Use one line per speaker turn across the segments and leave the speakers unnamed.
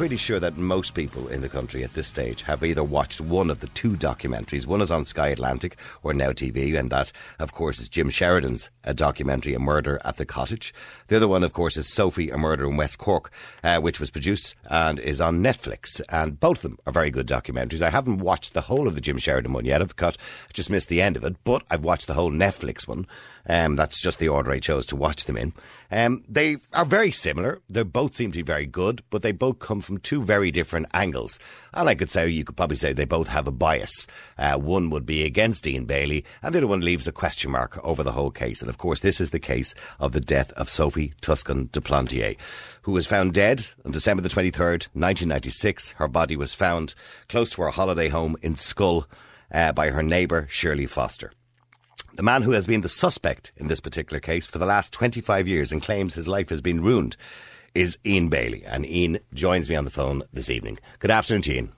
Pretty sure that most people in the country at this stage have either watched one of the two documentaries. One is on Sky Atlantic or Now TV, and that, of course, is Jim Sheridan's a documentary, A Murder at the Cottage. The other one, of course, is Sophie, A Murder in West Cork, uh, which was produced and is on Netflix. And both of them are very good documentaries. I haven't watched the whole of the Jim Sheridan one yet. I've cut, just missed the end of it, but I've watched the whole Netflix one. Um, that's just the order I chose to watch them in. Um, they are very similar. They both seem to be very good, but they both come from two very different angles. And I could say, you could probably say they both have a bias. Uh, one would be against Ian Bailey, and the other one leaves a question mark over the whole case. And of course, this is the case of the death of Sophie Toscan du Plantier, who was found dead on December the 23rd, 1996. Her body was found close to her holiday home in Schull uh, by her neighbour, Shirley Foster. The man who has been the suspect in this particular case for the last 25 years and claims his life has been ruined is Ian Bailey. And Ian joins me on the phone this evening. Good afternoon to Ian.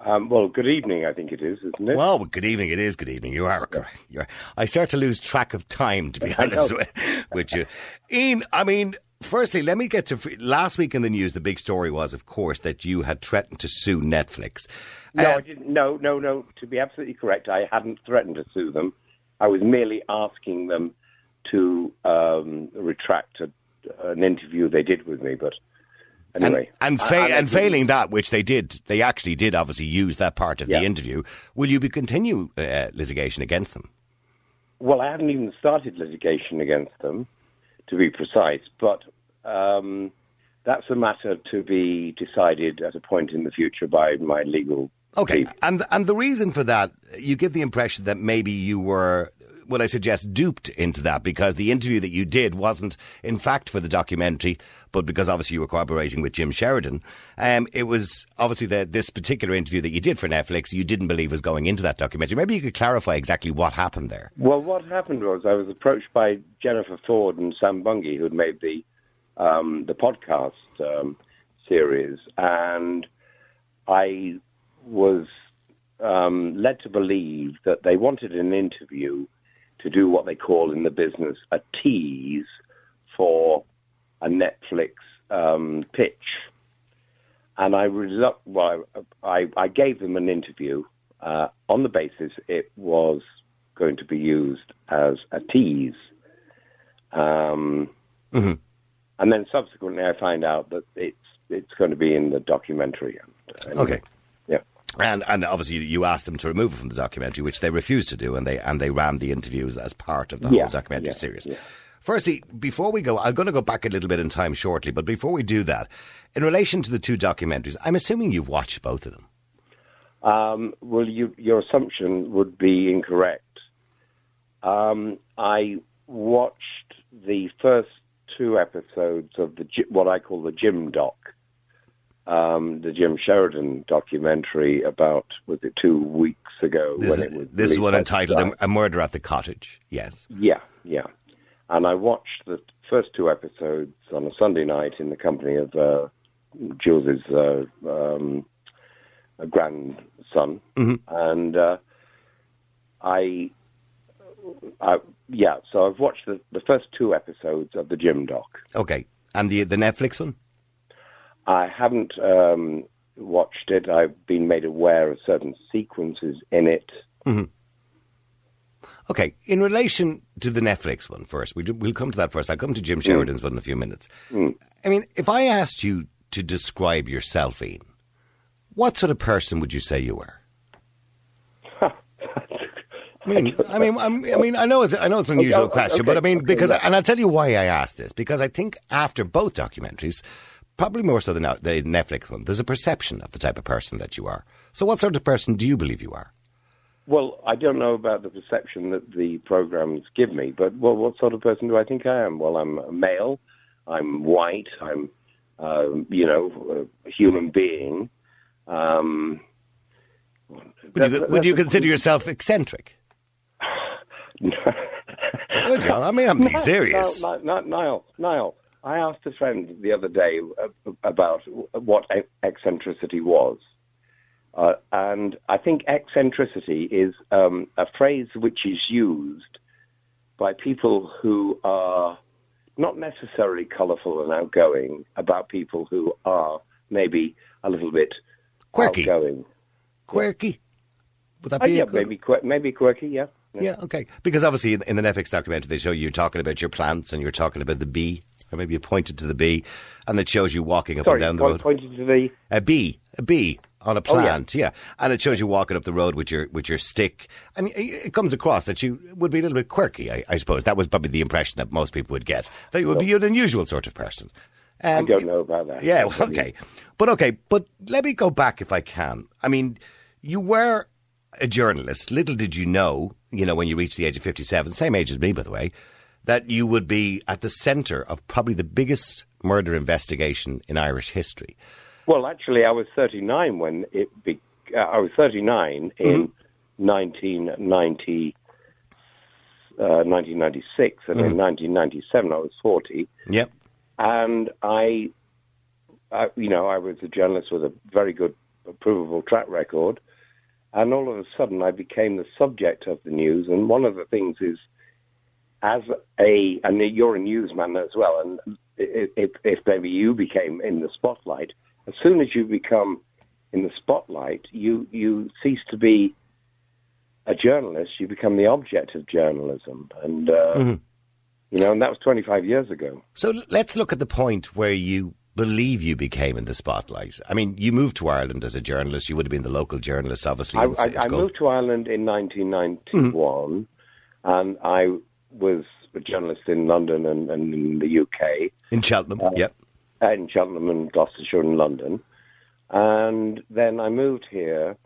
Um, well, good evening, I think it is, isn't it?
Well, good evening. It is good evening. You are correct. You're, I start to lose track of time, to be honest with, with you. Ian, I mean, firstly, let me get to last week in the news. The big story was, of course, that you had threatened to sue Netflix.
No, uh, I didn't. No, no, no. To be absolutely correct, I hadn't threatened to sue them. I was merely asking them to um, retract a, an interview they did with me, but anyway.
And, and, fa- I, I and failing that, which they did, they actually did obviously use that part of yeah. the interview. Will you be continue uh, litigation against them?
Well, I haven't even started litigation against them, to be precise, but um, that's a matter to be decided at a point in the future by my legal
Okay, and and the reason for that, you give the impression that maybe you were, what I suggest, duped into that because the interview that you did wasn't, in fact, for the documentary, but because obviously you were cooperating with Jim Sheridan. Um, it was obviously the, this particular interview that you did for Netflix. You didn't believe was going into that documentary. Maybe you could clarify exactly what happened there.
Well, what happened was I was approached by Jennifer Forde and Sam Bungey, who had made the um, the podcast um, series, and I was um, led to believe that they wanted an interview to do what they call in the business a tease for a Netflix um, pitch. And I, well, I, I, gave them an interview uh, on the basis it was going to be used as a tease. Um, mm-hmm. And then subsequently, I find out that it's it's going to be in the documentary.
And, uh, okay. And and obviously you asked them to remove it from the documentary, which they refused to do, and they and they ran the interviews as part of the yeah, whole documentary yeah, series. Yeah. Firstly, before we go, I'm going to go back a little bit in time shortly, but before we do that, in relation to the two documentaries, I'm assuming you've watched both of them.
Um, well, you, your assumption would be incorrect. Um, I watched the first two episodes of the what I call the Jim Doc, um, the Jim Sheridan documentary about was it two weeks ago
this
when
is,
it was
this is one entitled a, Murder at the Cottage. Yes.
Yeah, yeah. And I watched the first two episodes on a Sunday night in the company of uh, Jules's uh, um, grandson, mm-hmm. and uh, I, I, yeah. So I've watched the, the first two episodes of the Jim doc.
Okay, and the the Netflix one.
I haven't um, watched it. I've been made aware of certain sequences in it. Mm-hmm.
Okay, in relation to the Netflix one first, we do, we'll come to that first. I'll come to Jim mm. Sheridan's mm. one in a few minutes. Mm. I mean, if I asked you to describe yourself, Ian, what sort of person would you say you were? I mean, I mean, I'm, i mean, I know it's, I know it's an unusual okay, question, okay, but I mean, because, okay, and I'll tell you why I asked this, because I think after both documentaries, probably more so than the Netflix one, there's a perception of the type of person that you are. So, what sort of person do you believe you are?
Well, I don't know about the perception that the programs give me, but well, what sort of person do I think I am? Well, I'm a male, I'm white, I'm, uh, you know, a human being. Um,
would you, would you consider yourself eccentric?
no.
Would you? I mean, I'm being serious.
No, Niall, Niall, I asked a friend the other day uh, about what eccentricity was. Uh, and I think eccentricity is um, a phrase which is used by people who are not necessarily colourful and outgoing about people who are maybe a little bit
Quirky.
outgoing.
Quirky. Would that
Uh,
be a
yeah, maybe quir- maybe quirky. Yeah.
Yeah, okay. Because obviously in, in the Netflix documentary they show you talking about your plants and you're talking about the bee, or maybe you pointed to the bee, and it shows you walking up
Sorry,
and down the road.
pointed to the.
A bee, a bee on a
Oh, yeah.
plant, yeah. And it shows you walking up the road with your with your stick, and it it comes across that you would be a little bit quirky. I, I suppose that was probably the impression that most people would get. That you would be an unusual sort of person.
I
Um,
don't know about that.
yeah, well, okay. But okay, but let me go back if I can. I mean, you were a journalist. Little did you know, you know, when you reached the age of 57, same age as me, by the way, that you would be at the centre of probably the biggest murder investigation in Irish history.
Well, actually, I was 39 when it. Be- uh, I was 39 in 1990, uh, 1996, and in 1997 I was 40.
Yep.
and I, I, you know, I was a journalist with a very good, provable track record, and all of a sudden I became the subject of the news. And one of the things is, as a, and you're a newsman as well, and if, if, if maybe you became in the spotlight, as soon as you become in the spotlight, you you cease to be a journalist. You become the object of journalism, and uh, you know, and that was 25 years ago.
So let's look at the point where you believe you became in the spotlight. I mean, you moved to Ireland as a journalist. You would have been the local journalist, obviously.
I, I, I moved to Ireland in 1991, and I was a journalist in London and, and in the UK,
in Cheltenham. yep.
in Cheltenham and Gloucestershire and London. And then I moved here,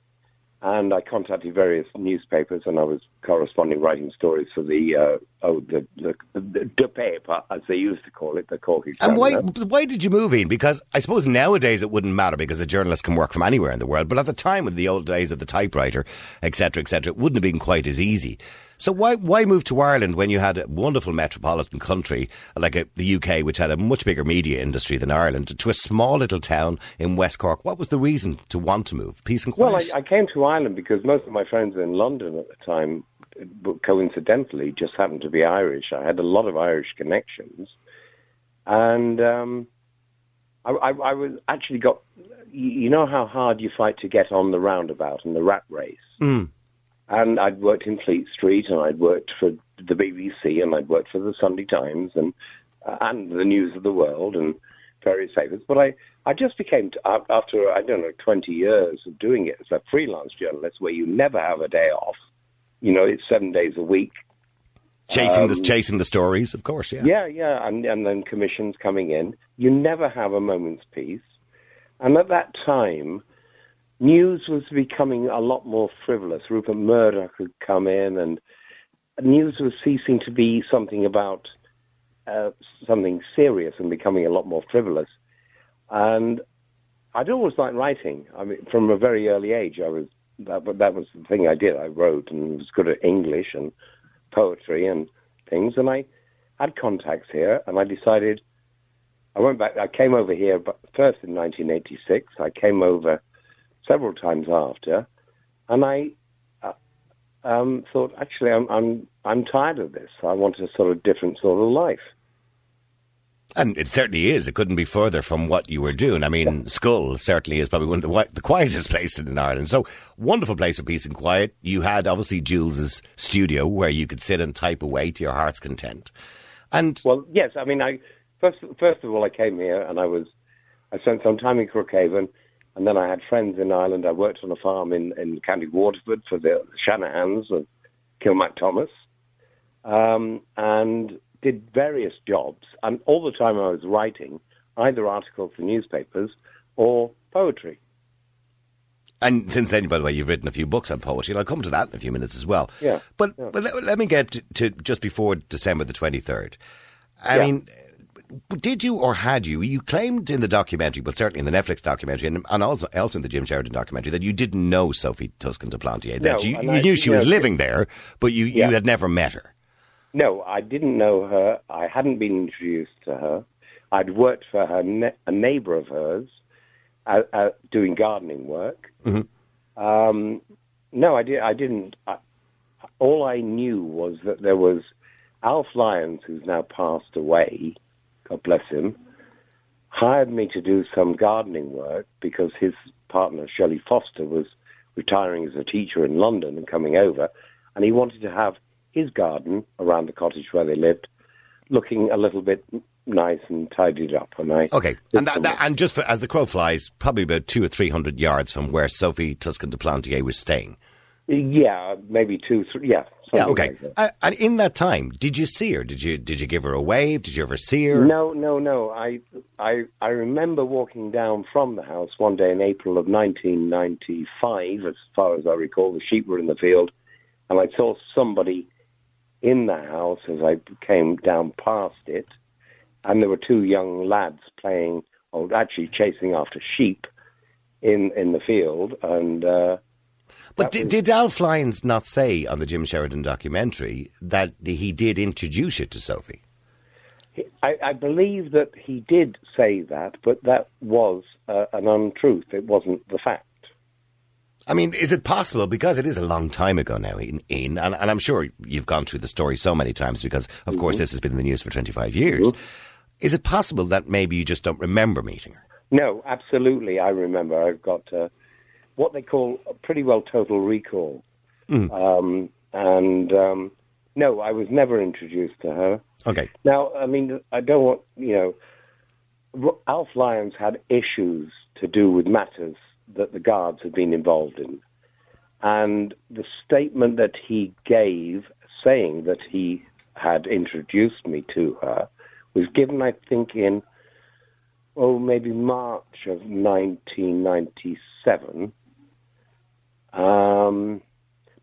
and I contacted various newspapers, and I was corresponding, writing stories for the uh, oh the the, the the paper as they used to call it, the Cork.
And why why did you move in? Because I suppose nowadays it wouldn't matter because a journalist can work from anywhere in the world. But at the time, in the old days of the typewriter, etc., etc., it wouldn't have been quite as easy. So why why move to Ireland when you had a wonderful metropolitan country like a, the UK, which had a much bigger media industry than Ireland, to a small little town in West Cork? What was the reason to want to move? Peace and quiet.
Well, I, I came to Ireland because most of my friends were in London at the time, but coincidentally, just happened to be Irish. I had a lot of Irish connections, and um, I, I, I was actually got. You know how hard you fight to get on the roundabout and the rat race.
Mm.
And I'd worked in Fleet Street, and I'd worked for the BBC, and I'd worked for the Sunday Times, and uh, and the News of the World, and various papers. But I, I just became after I don't know twenty years of doing it as a freelance journalist, where you never have a day off. You know, it's seven days a week.
chasing the
um,
chasing the stories, of course. Yeah.
Yeah, yeah, and and then commissions coming in. You never have a moment's peace. And at that time, news was becoming a lot more frivolous. Rupert Murdoch had come in, and news was ceasing to be something about uh, something serious and becoming a lot more frivolous. And I'd always liked writing. I mean, from a very early age, I was that, that was the thing I did. I wrote and was good at English and poetry and things. And I had contacts here, and I decided I went back. I came over here, but first in 1986. I came over several times after, and I uh, um, thought, actually, I'm I'm I'm tired of this. I want a sort of different sort of life.
And it certainly is. It couldn't be further from what you were doing. I mean, Schull certainly is probably one of the, the quietest places in Ireland. So, wonderful place for peace and quiet. You had obviously Jules's studio where you could sit and type away to your heart's content. And
Well, yes. I mean, I first first of all, I came here and I was I spent some time in Crookhaven, and then I had friends in Ireland. I worked on a farm in in County Waterford for the Shanahans of Kilmacthomas, um, and did various jobs. And all the time I was writing either articles for newspapers or poetry.
and since then, by the way, you've written a few books on poetry, and I'll come to that in a few minutes as well.
Yeah,
But
yeah.
but let, let me get to, to just before December the twenty third. I
Yeah.
mean, did you or had you? You claimed in the documentary, but certainly in the Netflix documentary, and, and also also in the Jim Sheridan documentary, that you didn't know Sophie Toscan du Plantier. That
No,
you, you
I-
knew she was living there, but you,
Yeah.
you had never met her.
No, I didn't know her. I hadn't been introduced to her. I'd worked for her, ne- a neighbour of hers, uh, uh, doing gardening work. Um, no, I, did, I didn't. I, all I knew was that there was Alf Lyons, who's now passed away, God bless him, hired me to do some gardening work because his partner, Shirley Foster, was retiring as a teacher in London and coming over, and he wanted to have his garden around the cottage where they lived looking a little bit nice and tidied up. And I
okay, and that, that, and just for, as the crow flies, probably about two or three hundred yards from where Sophie Toscan du Plantier was staying.
Yeah, maybe two, three. Yeah.
Yeah. Okay. Like uh, and in that time, did you see her? Did you did you give her a wave? Did you ever see her?
No, no, no. I I I remember walking down from the house one day in April of 1995. As far as I recall, the sheep were in the field, and I saw somebody in the house as I came down past it, and there were two young lads playing, or actually chasing after sheep in in the field, and. Uh,
but did, was, did Alf Lyons not say on the Jim Sheridan documentary that he did introduce it to Sophie?
I, I believe that he did say that, but that was uh, an untruth. It wasn't the fact.
I mean, is it possible, because it is a long time ago now, Ian, Ian and, and, I'm sure you've gone through the story so many times because, of mm-hmm. course, this has been in the news for 25 years. Mm-hmm. Is it possible that maybe you just don't remember meeting her?
No, absolutely. I remember. I've got uh, what they call pretty well total recall. Mm. Um, and um, no, I was never introduced to her.
Okay.
Now, I mean, I don't want, you know, Alf Lyons had issues to do with matters that the guards had been involved in. And the statement that he gave saying that he had introduced me to her was given, I think, in, oh, maybe March of 1997. Um,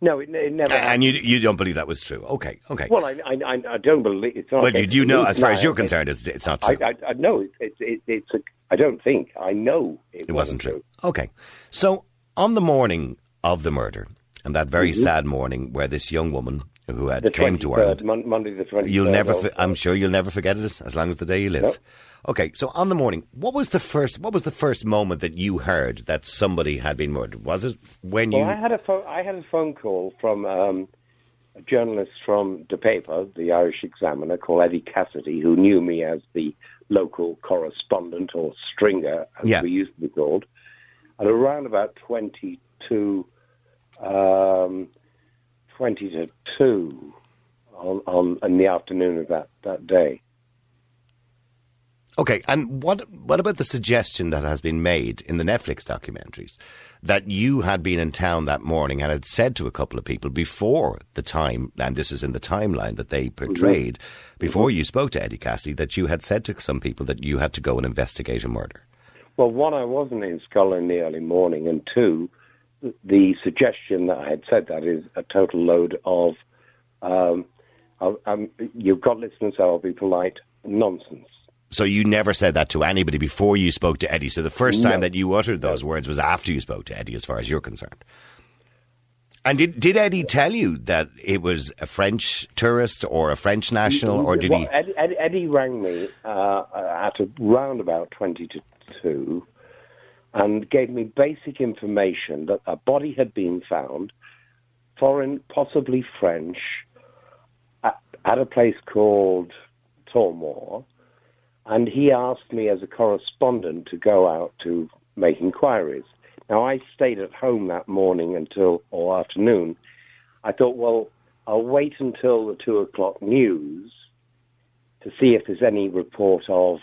no, it, it never.
And you you don't believe that was true? Okay, okay.
Well, I I, I don't believe it's not.
Well, you, you know, as far as you're concerned, it's, it's not true.
I, I, I know it's it, it's a. I don't think I know
it, it wasn't, wasn't true. true. Okay, so on the morning of the murder, and that very mm-hmm. sad morning where this young woman who had
the
came to Ireland,
Monday the twenty.
You'll never. I'm sure you'll never forget it as long as the day you live. Okay, so on the morning, what was the first? What was the first moment that you heard that somebody had been murdered? Was it when
well,
you?
I had a phone. I had a phone call from um, a journalist from the paper, the Irish Examiner, called Eddie Cassidy, who knew me as the local correspondent or stringer, as yeah. we used to be called. At around about twenty-two, um, twenty to two, on, on in the afternoon of that that day.
Okay, and what what about the suggestion that has been made in the Netflix documentaries that you had been in town that morning and had said to a couple of people before the time, and this is in the timeline that they portrayed, mm-hmm. before you spoke to Eddie Cassidy, that you had said to some people that you had to go and investigate a murder?
Well, one, I wasn't in Schull in the early morning, and two, the suggestion that I had said that is a total load of, um, of um, you've got listeners, so I'll be polite, nonsense.
So you never said that to anybody before you spoke to Eddie. So the first time no. that you uttered those words was after you spoke to Eddie, as far as you're concerned. And did did Eddie tell you that it was a French tourist or a French national, or did
well,
he?
Eddie, Eddie, Eddie rang me uh, at around about twenty to two, and gave me basic information that a body had been found, foreign, possibly French, at, at a place called Toormore, and he asked me as a correspondent to go out to make inquiries. Now, I stayed at home that morning until, or afternoon. I thought, well, I'll wait until the two o'clock news to see if there's any report of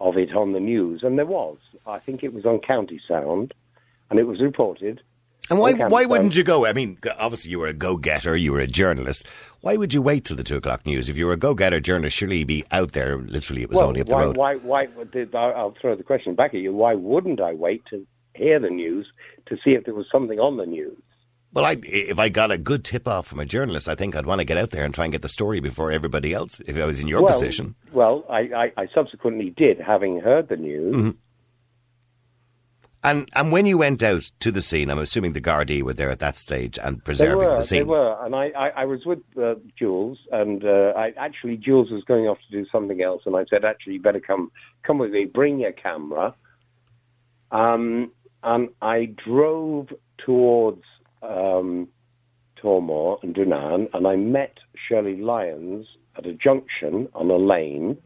of it on the news, and there was. I think it was on County Sound, and it was reported.
And why why wouldn't you go? I mean, obviously you were a go getter, you were a journalist. Why would you wait till the two o'clock news? If you were a go getter journalist, surely you'd be out there. Literally, it was
well,
only up
why,
the road.
Why? Why? I'll throw the question back at you. Why wouldn't I wait to hear the news to see if there was something on the news?
Well, I, if I got a good tip off from a journalist, I think I'd want to get out there and try and get the story before everybody else. If I was in your
well,
position,
well, I, I, I, subsequently did, having heard the news. Mm-hmm.
And and when you went out to the scene, I'm assuming the Gardaí were there at that stage and preserving
were,
the scene.
They were, and I, I, I was with uh, Jules, and uh, I actually Jules was going off to do something else, and I said, actually, you better come come with me, bring your camera. Um, and I drove towards um, Toormore and Dunan, and I met Shirley Lyons at a junction on a lane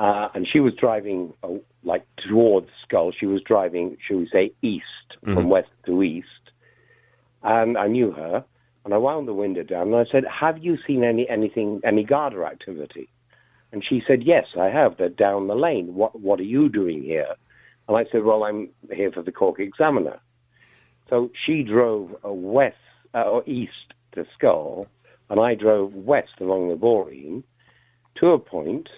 uh, and she was driving uh, like towards Schull. She was driving, shall we say, east from west to east, and I knew her. And I wound the window down and I said, "Have you seen any anything any Garda activity?" And she said, "Yes, I have. They're down the lane. What What are you doing here?" And I said, "Well, I'm here for the Cork Examiner." So she drove uh, west uh, or east to Schull, and I drove west along the Boreen to a point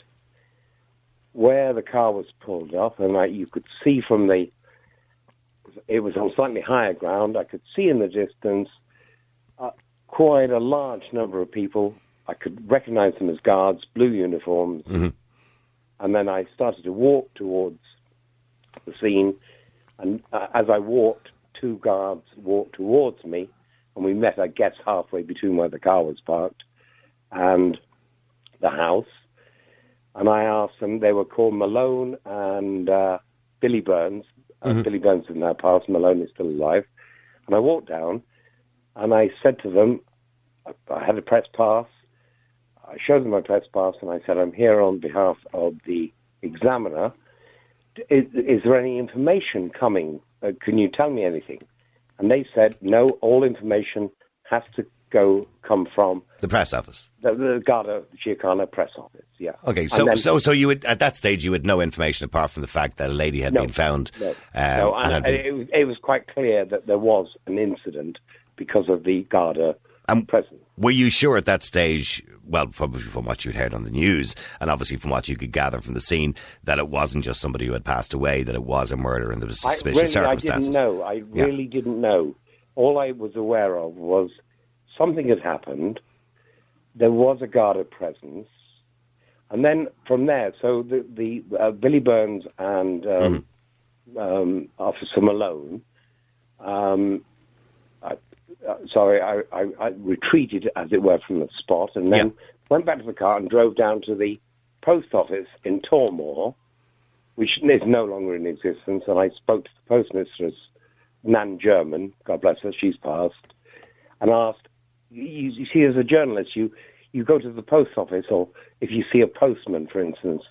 where the car was pulled up, and I, you could see from the. It was on slightly higher ground. I could see in the distance uh, quite a large number of people. I could recognize them as guards, blue uniforms. And then I started to walk towards the scene. And uh, as I walked, two guards walked towards me. And we met, I guess, halfway between where the car was parked and the house. And I asked them, they were called Malone and uh, Billy Burns. Uh, Billy Burns is now passed, Malone is still alive. And I walked down and I said to them, I- I had a press pass. I showed them my press pass and I said, I'm here on behalf of the examiner. Is, is there any information coming? Uh, can you tell me anything? And they said, no, all information has to go come from
The press office.
the, the Garda Síochána press office. Yeah.
Okay, so
then-
so so you would at that stage you had no information apart from the fact that a lady had
No.
been found.
No,
um,
no
and
and,
been-
it, was, it was quite clear that there was an incident because of the Garda
Um,
presence.
Were you sure at that stage, well, from, from what you'd heard on the news, and obviously from what you could gather from the scene, that it wasn't just somebody who had passed away, that it was a murder and there was
I,
suspicious
really, I didn't know. I
Yeah.
really didn't know. All I was aware of was something had happened. There was a guarded presence, and then from there, so the the uh, Billy Burns and um,
Mm-hmm.
um, Officer Malone. Um, I, uh, sorry, I, I, I retreated, as it were, from the spot, and then
Yeah.
went back to the car and drove down to the post office in Toormore, which is no longer in existence. And I spoke to the postmistress, Nan German, God bless her, she's passed, and asked, you, you see, as a journalist, you, you go to the post office, or if you see a postman, for instance,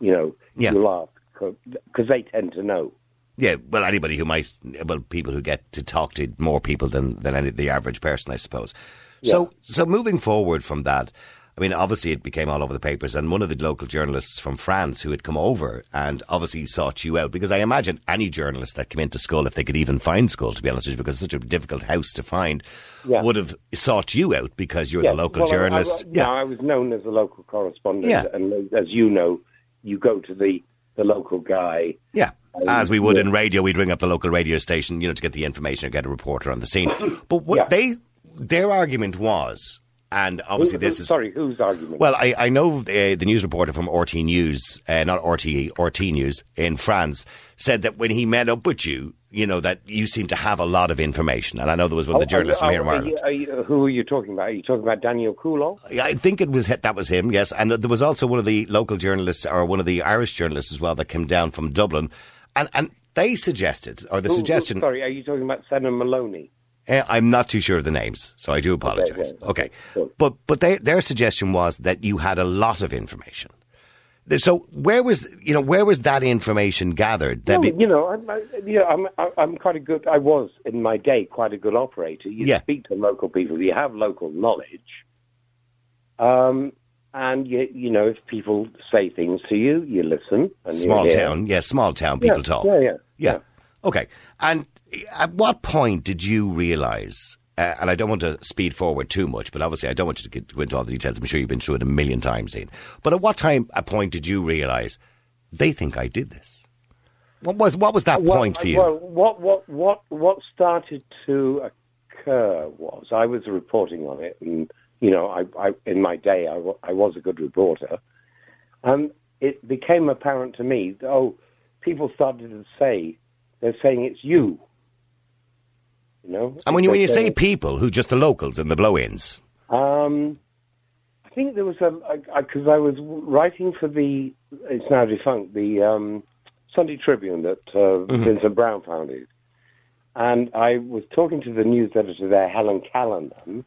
you know,
Yeah.
you'll ask, because they tend to know.
Yeah, well, anybody who might, well, people who get to talk to more people than than any, the average person, I suppose. So, so moving forward from that, I mean, obviously it became all over the papers, and one of the local journalists from France who had come over and obviously sought you out because I imagine any journalist that came into Schull, if they could even find Schull, to be honest with you, because it's such a difficult house to find,
Yeah.
would have sought you out because you're
Yes,
the local
well,
journalist.
I, yeah, I was known as a local correspondent,
Yeah.
and as you know, you go to the, the local guy.
Yeah. As we would
yeah.
in radio, we'd ring up the local radio station, you know, to get the information or get a reporter on the scene. But what
Yeah.
they, their argument was, and obviously
Who-
this
who-
is
sorry, whose argument?
well, I, I know uh, the news reporter from RT News, uh, not RT, RT News in France, said that when he met up with you, you know, that you seem to have a lot of information. And I know there was one of the
Oh,
journalists
are
from here in
are you- are you- who are you talking about? Are you talking about Daniel Coulon?
I think it was that was him, yes. And there was also one of the local journalists or one of the Irish journalists as well that came down from Dublin. And, and they suggested, or the
Who- who-
suggestion,
sorry, are you talking about Senan Molony?
Uh, I'm not too sure of the names, so I do apologise.
okay,
Okay,
cool.
but but they, their suggestion was that you had a lot of information. So where was you know where was that information gathered? That
Well,
be-
you know, I'm, I, you know, I'm, I'm quite a good. I was in my day quite a good operator. You
Yeah.
speak to local people. You have local knowledge. Um, and you, you know, if people say things to you, you listen. And
small town, yeah, small town people
Yeah,
talk.
yeah, yeah,
yeah.
yeah.
Okay, and at what point did you realise? Uh, and I don't want to speed forward too much, but obviously I don't want you to get, go into all the details. I'm sure you've been through it a million times, Ian. But at what time, a point did you realise they think I did this? What was what was that
Well,
point for you?
Well, what what what what started to occur was I was reporting on it, and you know, I, I in my day I, I was a good reporter, and it became apparent to me. That, oh, people started to say they're saying it's you. Know,
And when you, when you say people, who just the locals and the blow-ins?
Um, I think there was a because I, was writing for the it's now defunct the um, Sunday Tribune that uh, Vincent Browne founded, and I was talking to the news editor there, Helen Callanan,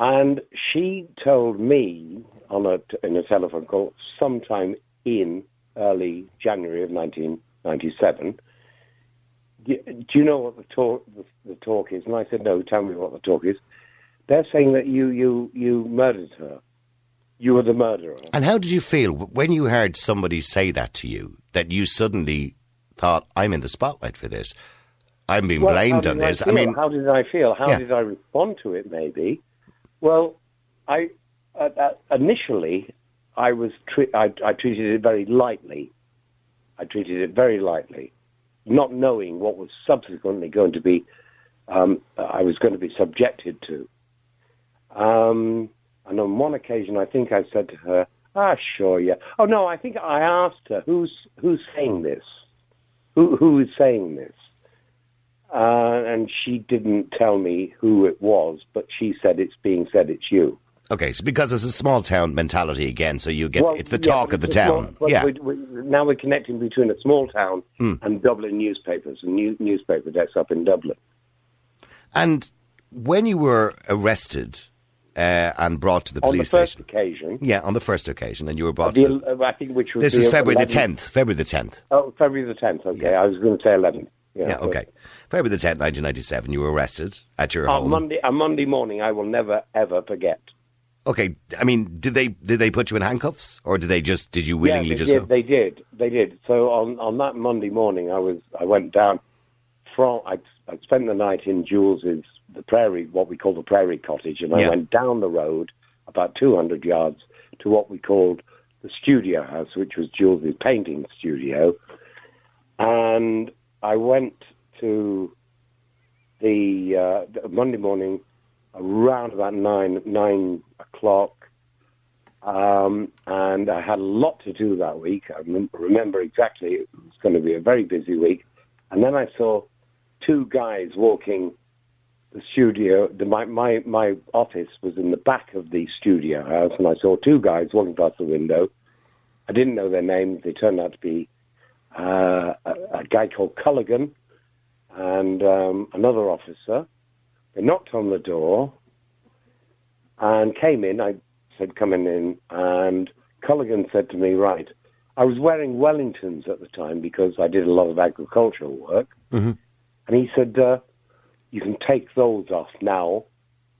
and she told me on a in a telephone call sometime in early January of 1997. Do you know what the talk the, the talk is? And I said, no. Tell me what the talk is. They're saying that you you you murdered her. You were the murderer.
And how did you feel when you heard somebody say that to you? That you suddenly thought, "I'm in the spotlight for this. I'm being
Well,
blamed on
did
this." I, mean,
how did I feel? How
Yeah.
did I respond to it? Maybe. Well, I uh, uh, initially I was tre- I, I treated it very lightly. I treated it very lightly, not knowing what was subsequently going to be. Um, I was going to be subjected to. Um, and on one occasion, I think I said to her, "Ah, sure, yeah." Oh no, I think I asked her, "Who's who's saying this? Who who is saying this?" Uh, and she didn't tell me who it was, but she said it's being said it's you.
Okay, so because it's a small town mentality again, so you get
Well,
it's the
yeah,
talk of the town. yeah,
we, we, now we're connecting between a small town and Dublin newspapers and new, newspaper desks up in Dublin.
and when you were arrested uh, and brought to the
On the
police
first
station,
occasion,
yeah, on the first occasion, and you were brought. to the,
the, I think which was
this is February the tenth. February the tenth.
Oh, February the tenth. Okay,
Yeah.
I was going to say 11th.
Yeah,
but-
okay. February the tenth, nineteen ninety seven. You were arrested at your
On
home.
Monday, on Monday morning, I will never ever forget.
Okay, I mean, did they did they put you in handcuffs, or did they just did you willingly
yeah, they
just
did, they did. They did. So on on that Monday morning, I was I went down from I I spent the night in Jules's the Prairie, what we call the Prairie Cottage, and I
Yeah.
went down the road about 200 yards to what we called the Studio House, which was Jules's painting studio, and I went to the, uh, the Monday morning around about nine nine o'clock. Um, and I had a lot to do that week. I remember exactly it was going to be a very busy week. And then I saw two guys walking the studio. The, my, my, my office was in the back of the studio house, and I saw two guys walking past the window. I didn't know their names. They turned out to be uh, a, a guy called Culligan and um, another officer. They knocked on the door and came in. I said, come in, in. And Culligan said to me, right, I was wearing Wellingtons at the time because I did a lot of agricultural work.
Mhm.
And he said, uh, you can take those off now.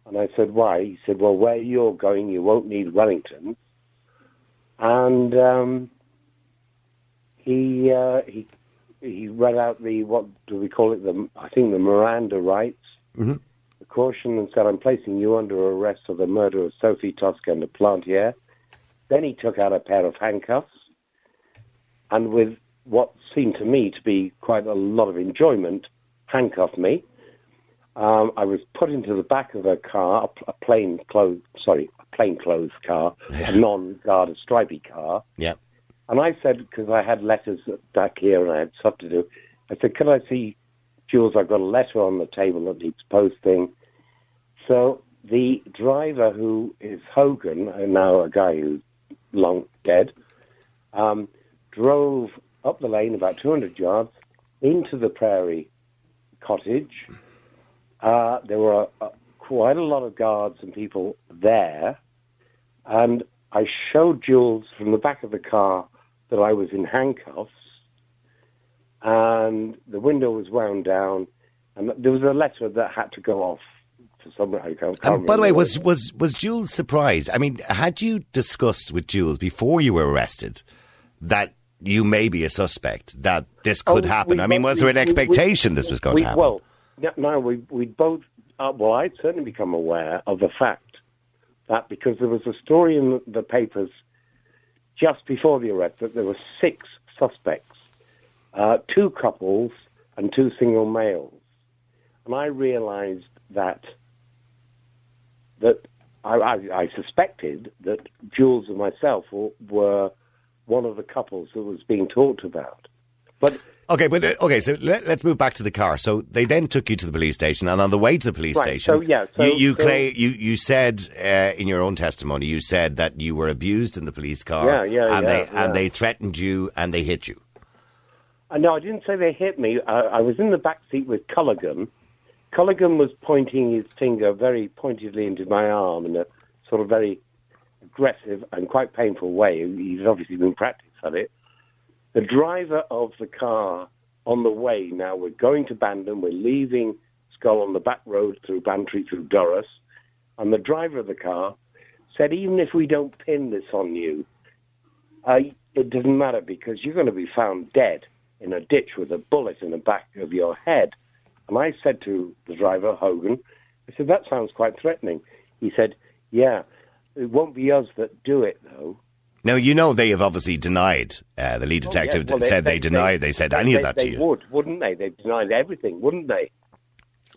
And I said, why? He said, well, where you're going, you won't need Wellingtons. And um, he uh, he he read out the what do we call it? The I think the Miranda rights,
Mhm.
Caution, and said, "I'm placing you under arrest for the murder of Sophie Toscan du Plantier." Then he took out a pair of handcuffs, and with what seemed to me to be quite a lot of enjoyment, handcuffed me. Um, I was put into the back of a car, a, pl- a plain clothes, sorry, a plain clothes car, a non-guard, stripy car.
Yeah.
And I said, because I had letters back here and I had stuff to do, I said, could I see Jules? I've got a letter on the table that needs posting. So the driver, who is Hogan, now a guy who's long dead, um, drove up the lane about 200 yards into the prairie cottage. Uh, there were uh, quite a lot of guards and people there. And I showed Jules from the back of the car that I was in handcuffs, and the window was wound down, and there was a letter that had to go off some. I can't,
And by the way, was was was Jules surprised? I mean, had you discussed with Jules before you were arrested that you may be a suspect that this could
Oh,
happen?
we
I mean,
both-
was there an
we- we-
expectation this was going
we,
to happen?
Well, no, we we both. Uh, well, I'd certainly become aware of the fact that because there was a story in the, the papers just before the arrest that there were six suspects, uh, two couples and two single males, and I realised that that I, I, I suspected that Jules and myself were, were one of the couples that was being talked about, but.
Okay, but uh, okay, so let, us move back to the car. So they then took you to the police station, and on the way to the police
Right,
station,
so, yeah, so-
you you,
so-
claim, you you said uh, in your own testimony, you said that you were abused in the police car,
Yeah, yeah,
and
yeah,
they and they threatened you and they hit you.
Uh, no, I didn't say they hit me. I, I was in the back seat with Culligan. Culligan was pointing his finger very pointedly into my arm in a sort of very aggressive and quite painful way, he's obviously been practiced at it. The driver of the car on the way, now we're going to Bandon, we're leaving Schull on the back road through Bantry, through Durrus, and the driver of the car said, even if we don't pin this on you, uh, it doesn't matter because you're going to be found dead in a ditch with a bullet in the back of your head. And I said to the driver, Hogan, I said, that sounds quite threatening. He said, yeah, it won't be us that do it, though.
Now, you know they have obviously denied, uh, the lead detective oh, yeah. well, said they, they, denied, they, they said any
they,
of that
to
you.
They would, wouldn't they? They denied everything, wouldn't they?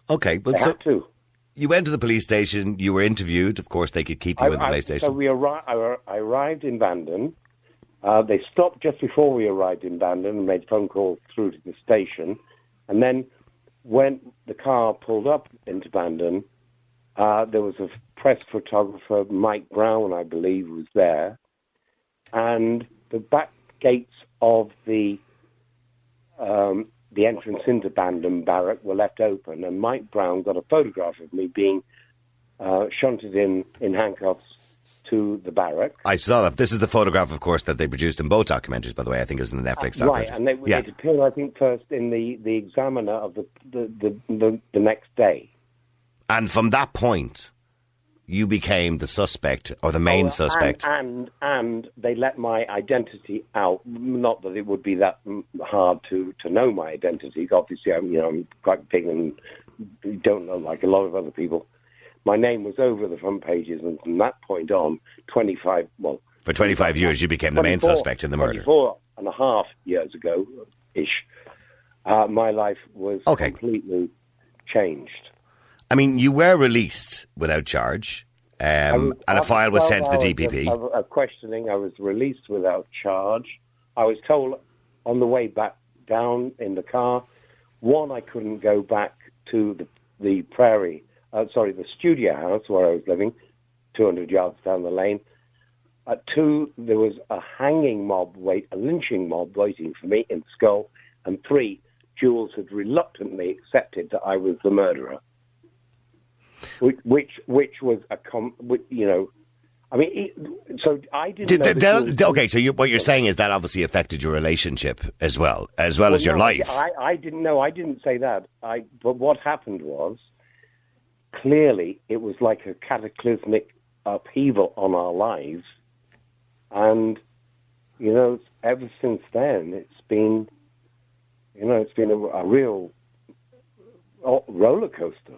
Okay, but
they
so. You went to the police station, you were interviewed, of course they could keep you
I,
in the police station.
So we arri- I, arrived in Bandon, uh, they stopped just before we arrived in Bandon and made a phone call through to the station. And then when the car pulled up into Bandon, uh, there was a press photographer, Mike Brown, I believe, was there. And the back gates of the um, the entrance into Bandon Barrack were left open, and Mike Brown got a photograph of me being uh, shunted in, in handcuffs to the barrack.
I saw that. This is the photograph, of course, that they produced in both documentaries, by the way. I think it was in the Netflix
uh, Right, and they, yeah. it appeared, I think, first in the, the Examiner of the the, the, the, the next day.
And from that point, you became the suspect or the main oh, suspect.
And, and, and they let my identity out. Not that it would be that hard to to know my identity. Obviously, I'm you know I'm quite big and don't know like a lot of other people my name was over the front pages, and from that point on, 25, well...
For 25 years, you became the main suspect in the murder.
24 and a half years ago, ish, uh, my life was okay. completely changed.
I mean, you were released without charge, um, was, and a file was sent to the DPP.
Of, of questioning, I was released without charge. I was told on the way back down in the car, one, I couldn't go back to the, the prairie uh, sorry, the studio house where I was living, 200 yards down the lane. At two, there was a hanging mob, wait, a lynching mob waiting for me in Schull. And three, Jules had reluctantly accepted that I was the murderer, which which, which was a com, you know. I mean, so I didn't. Did,
did, okay, so you, what you're saying is that obviously affected your relationship as well, as well, well as your
no,
life.
I, I didn't know. I didn't say that. I, but what happened was, clearly it was like a cataclysmic upheaval on our lives. And, you know, ever since then, it's been, you know, it's been a, a real roller coaster.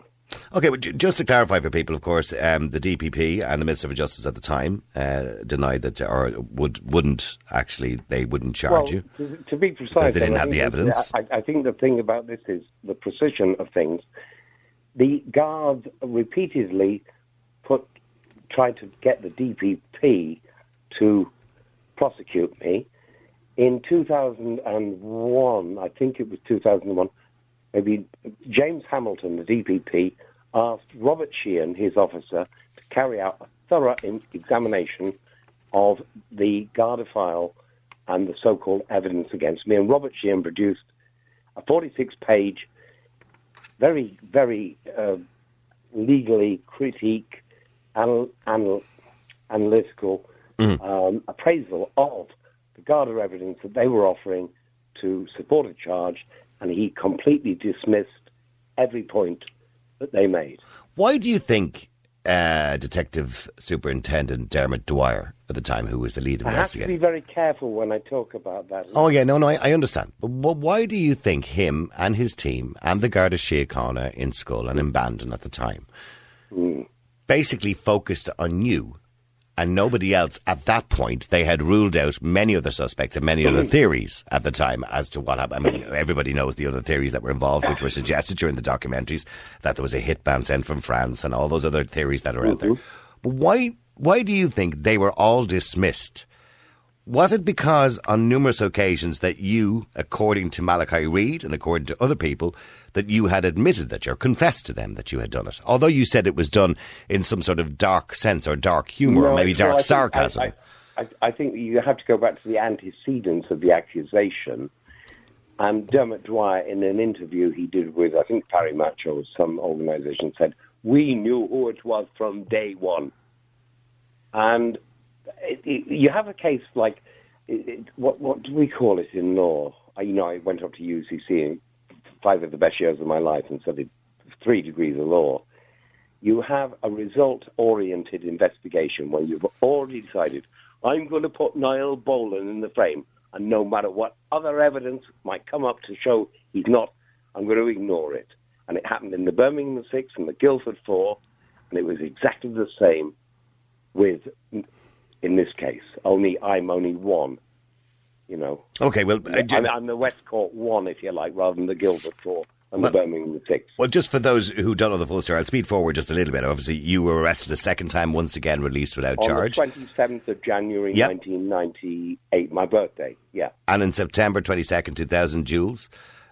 Okay, but just to clarify for people, of course, um, the DPP and the Minister for Justice at the time uh, denied that, or would wouldn't actually, they wouldn't charge
well,
you.
To, to be precise,
they didn't have the evidence.
I, I, think the thing about this is the precision of things the guards repeatedly put tried to get the DPP to prosecute me. In 2001, I think it was 2001, maybe James Hamilton, the DPP, asked Robert Sheehan, his officer, to carry out a thorough examination of the Garda file and the so-called evidence against me. And Robert Sheehan produced a 46-page very, very uh, legally critique, anal, analytical mm. um, appraisal of the Garda evidence that they were offering to support a charge, and he completely dismissed every point that they made.
Why do you think uh, Detective Superintendent Dermot Dwyer at the time, who was the lead investigator.
I have to be very careful when I talk about that.
Oh yeah, no, no, I, I understand. But, why do you think him and his team and the Garda Síochána in Schull and in Bandon at the time
mm.
basically focused on you and nobody else at that point. They had ruled out many other suspects and many other theories at the time as to what happened. I mean, everybody knows the other theories that were involved, which were suggested during the documentaries, that there was a hit band sent from France and all those other theories that are out there. Mm-hmm. But why, why do you think they were all dismissed? Was it because on numerous occasions that you, according to Malachi Reid and according to other people, that you had admitted that you confessed to them that you had done it? Although you said it was done in some sort of dark sense or dark humour no, or maybe dark sarcasm.
I, I, I, think you have to go back to the antecedents of the accusation. And Dermot Dwyer, in an interview he did with, I think, Paris Match or some organisation, said, We knew who it was from day one. And it, it, you have a case like what what do we call it in law? I, you know, I went up to UCC, five of the best years of my life, and studied three degrees of law. You have a result-oriented investigation where you've already decided, I'm going to put Niall Boland in the frame, and no matter what other evidence might come up to show he's not, I'm going to ignore it. And it happened in the Birmingham Six and the Guildford Four, and it was exactly the same with in this case. Only I'm only one. You know.
Okay, well,
uh, I'm, I'm, the West Cork one, if you like, rather than the Guildford four and well, the Birmingham six.
Well, just for those who don't know the full story, I'll speed forward just a little bit. Obviously, you were arrested a second time, once again released without
On
charge.
On the 27th of January, yep. 1998, my birthday. Yeah.
And in September 22nd, 2000, Jules,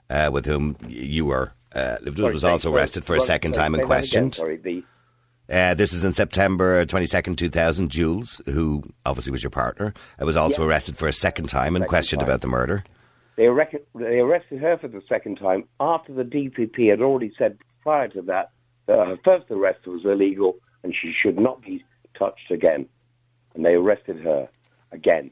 uh, with whom you were uh, was also arrested for a second time and questioned.
Sorry, the
uh, this is in September 22nd, 2000. Jules, who obviously was your partner, uh, was also arrested for a second time and second questioned time. about the murder.
They, they arrested her for the second time after the DPP had already said prior to that that her first arrest was illegal and she should not be touched again. And they arrested her again.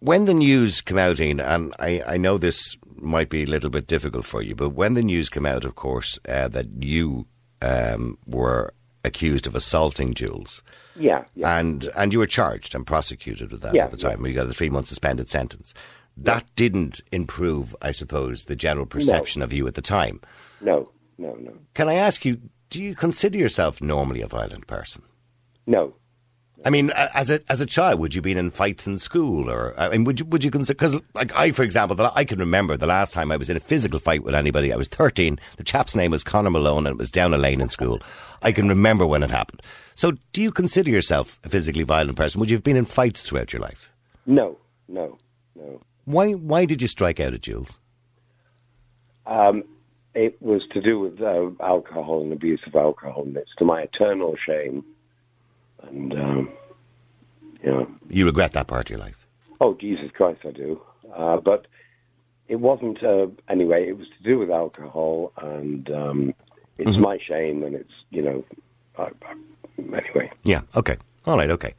When the news came out, Ian, and I, I know this might be a little bit difficult for you, but when the news came out, of course, uh, that you um, were accused of assaulting Jules.
Yeah, yeah,
And and you were charged and prosecuted with that
yeah,
at the time. Yeah. You got a three month suspended sentence. That didn't improve, I suppose, the general perception
no.
of you at the time.
No, no, no.
Can I ask you, do you consider yourself normally a violent person?
No.
I mean, as a as a child, would you been in fights in school, or I mean, would you would you consider? Because, like I, for example, that I can remember the last time I was in a physical fight with anybody. I was thirteen. The chap's name was Connor Malone, and it was down a lane in school. I can remember when it happened. So, do you consider yourself a physically violent person? Would you have been in fights throughout your life?
No, no, no.
Why Why did you strike out at Jules?
Um, it was to do with uh, alcohol and abuse of alcohol, and it's to my eternal shame and um, you know,
you regret that part of your life.
Oh Jesus Christ, I do. Uh, but it wasn't uh, anyway. It was to do with alcohol, and um, it's mm-hmm. my shame, and it's you know, I, I, anyway.
Yeah. Okay. All right. Okay.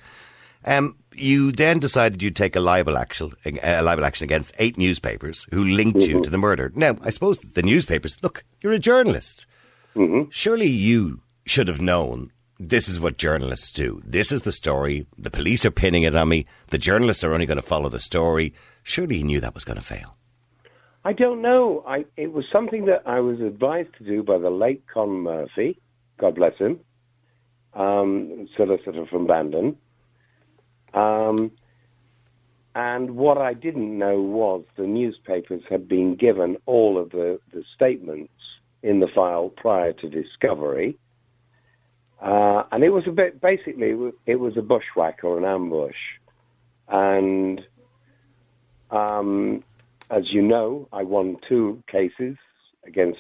Um, you then decided you'd take a libel action, a libel action against eight newspapers who linked mm-hmm. you to the murder. Now, I suppose the newspapers. Look, you're a journalist.
Mm-hmm.
Surely you should have known this is what journalists do. This is the story. The police are pinning it on me. The journalists are only going to follow the story. Surely he knew that was going to fail.
I don't know. I, it was something that I was advised to do by the late Con Murphy, God bless him, um, solicitor from Bandon. Um, and what I didn't know was the newspapers had been given all of the, the statements in the file prior to discovery. Uh, and it was a bit, basically, it was a bushwhack or an ambush. And um, as you know, I won two cases against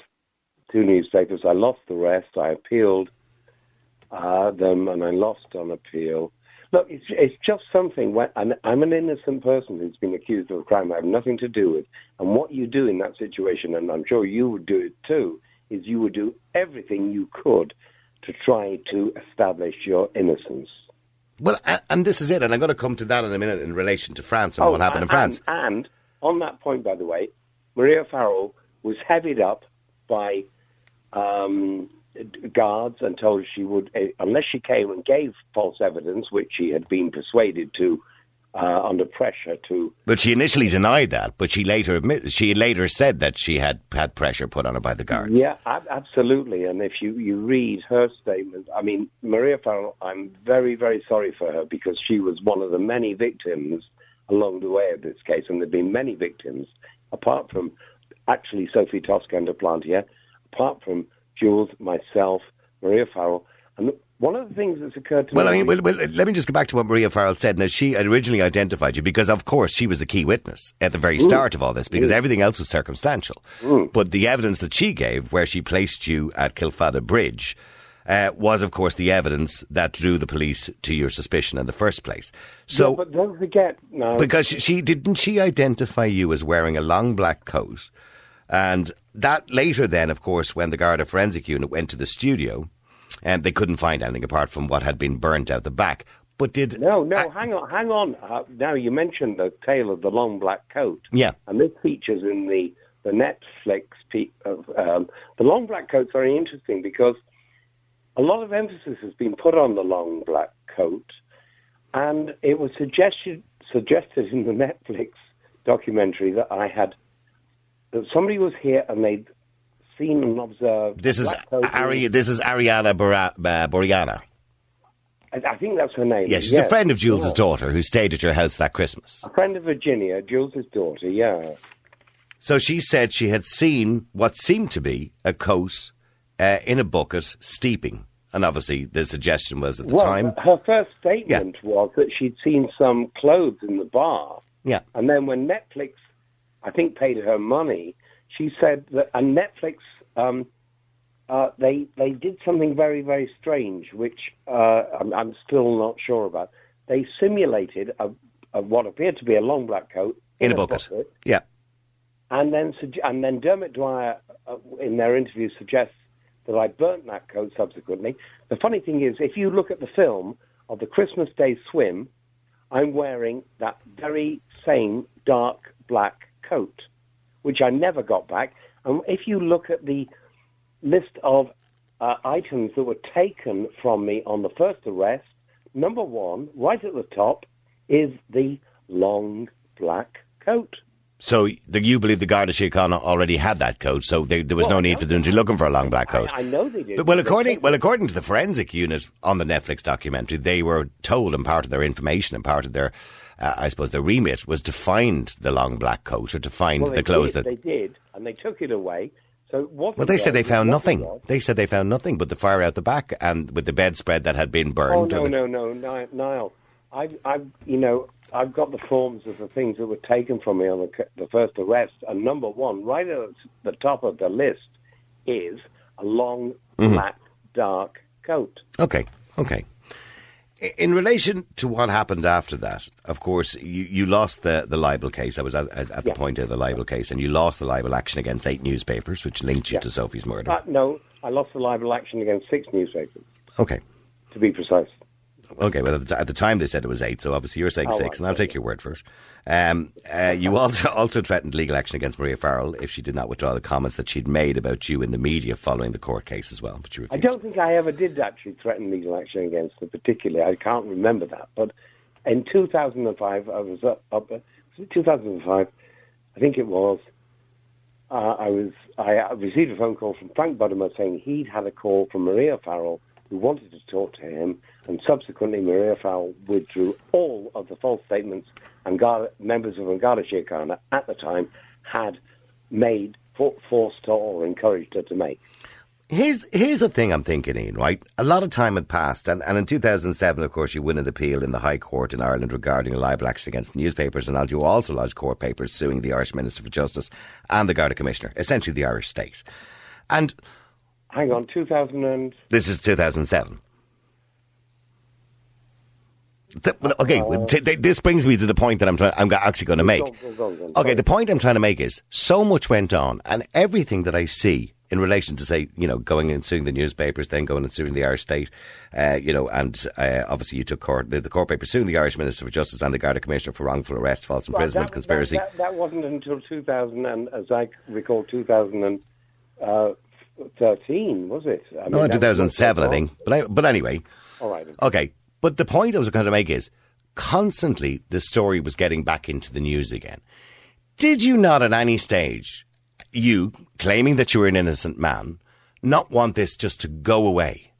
two newspapers. I lost the rest. I appealed uh, them and I lost on appeal. Look, it's, it's just something. I'm an innocent person who's been accused of a crime I have nothing to do with. And what you do in that situation, and I'm sure you would do it too, is you would do everything you could to try to establish your innocence.
Well, and this is it, and I'm going to come to that in a minute in relation to France and oh, what happened
and,
in France.
And, and on that point, by the way, Maria Farrell was headed up by um, guards and told she would, eh, unless she came and gave false evidence, which she had been persuaded to uh, under pressure to.
But she initially denied that. But she later admitted, she later said that she had had pressure put on her by the guards.
Yeah, absolutely. And if you you read her statement, I mean, Maria Farrell, I'm very very sorry for her because she was one of the many victims along the way of this case, and there've been many victims apart from actually Sophie Toscan du Plantier, apart from Jules, myself, Maria Farrell, and one of the things that's occurred to me.
well,
me.
I mean, well, well, let me just go back to what Maria Farrell said. Now, she originally identified you because, of course, she was the key witness at the very mm. start of all this because mm. everything else was circumstantial.
Mm.
But the evidence that she gave, where she placed you at Kealfadda Bridge, uh, was, of course, the evidence that drew the police to your suspicion in the first place. So,
yeah, but don't forget, no.
because she, she didn't she identify you as wearing a long black coat, and that later, then, of course, when the Garda forensic unit went to the studio and they couldn't find anything apart from what had been burnt out the back. But did
No, no,
uh,
hang on, hang on. Uh, now you mentioned the tale of the long black coat.
Yeah.
and this features in the the Netflix. Pe- of, um, the long black coat's very interesting because a lot of emphasis has been put on the long black coat, and it was suggested suggested in the Netflix documentary that I had that somebody was here and they'd seen and observed.
this is Ari, this is Ariana Bora, uh, Boriana.
I, I think that's her name.
Yeah, she's
Yes.
a friend of Jules'
Yeah.
daughter who stayed at your house that Christmas.
A friend of Virginia, Jules' daughter. Yeah.
So she said she had seen what seemed to be a coat uh, in a bucket steeping. And obviously, the suggestion was at the
well,
time.
her first statement was that she'd seen some clothes in the bar,
Yeah.
and then when Netflix, I think, paid her money, she said that and Netflix, um, uh, they they did something very very strange, which uh, I'm, I'm still not sure about. They simulated a, a, what appeared to be a long black coat
In a bucket. Yeah.
and then and then Dermot Dwyer uh, in their interview suggests that I burnt that coat subsequently. The funny thing is, if you look at the film of the Christmas Day swim, I'm wearing that very same dark black coat, which I never got back. And if you look at the list of uh, items that were taken from me on the first arrest, number one, right at the top, is the long black coat.
So the, you believe the Garda Síochána already had that coat, so there, there was no need for them to be looking for a long black coat.
I, I know they did.
But, well, according well, according to the forensic unit on the Netflix documentary, they were told, and part of their information, and part of their, uh, I suppose, the remit was to find the long black coat or to find
Well,
the clothes
did,
that.
they did, and they took it away. So.
Well, they said they found nothing. They said they found nothing but the fire out the back and with the bedspread that had been burned.
Oh no,
the-
no, no, Ni- Niall. I've, I've, you know, I've got the forms of the things that were taken from me on the, the first arrest, and number one, right at the top of the list, is a long
Mm-hmm.
black dark coat.
Okay, okay. In relation to what happened after that, of course, you, you lost the, the libel case. I was at, at, at the point of the libel case, and you lost the libel action against eight newspapers, which linked you
Yeah.
to Sophie's murder.
Uh, no, I lost the libel action against six newspapers,
okay.
to be precise.
Okay, well, at the, t- at the time they said it was eight, so obviously you're saying
Oh,
six,
right,
and I'll take your word for it. Um, uh, you also also threatened legal action against Maria Farrell if she did not withdraw the comments that she'd made about you in the media following the court case as well, but you refused.
I don't think I ever did actually threaten legal action against her particularly. I can't remember that. But in 2005, I was up, up was it 2005? I think it was. Uh, I was. I uh, received a phone call from Frank Buttimer saying he'd had a call from Maria Farrell who wanted to talk to him, and subsequently Maria Farrell withdrew all of the false statements and members of Garda Síochána at the time had made, for- forced or encouraged her to make.
Here's here's the thing I'm thinking, Ian. Right, a lot of time had passed, and, and in 2007, of course, you win an appeal in the High Court in Ireland regarding a libel action against the newspapers, and you also lodged court papers suing the Irish Minister for Justice and the Garda Commissioner, essentially the Irish state. And
Hang on, 2000 and...
this is 2007. Th- okay, well, t- th- this brings me to the point that I'm trying. I'm actually going to make. Okay, the point I'm trying to make is so much went on, and everything that I see in relation to say, you know, going and suing the newspapers, then going and suing the Irish state, uh, you know, and uh, obviously you took court the, the court paper suing the Irish Minister for Justice and the Garda Commissioner for wrongful arrest, false
Well,
imprisonment,
that-
conspiracy.
That, that, that wasn't until 2000, and as I recall, 2013, was it? I
no,
mean,
in 2007, I think. But I, but anyway,
All right.
Okay, but the point I was going to make is constantly the story was getting back into the news again. Did you not at any stage, you claiming that you were an innocent man, not want this just to go away?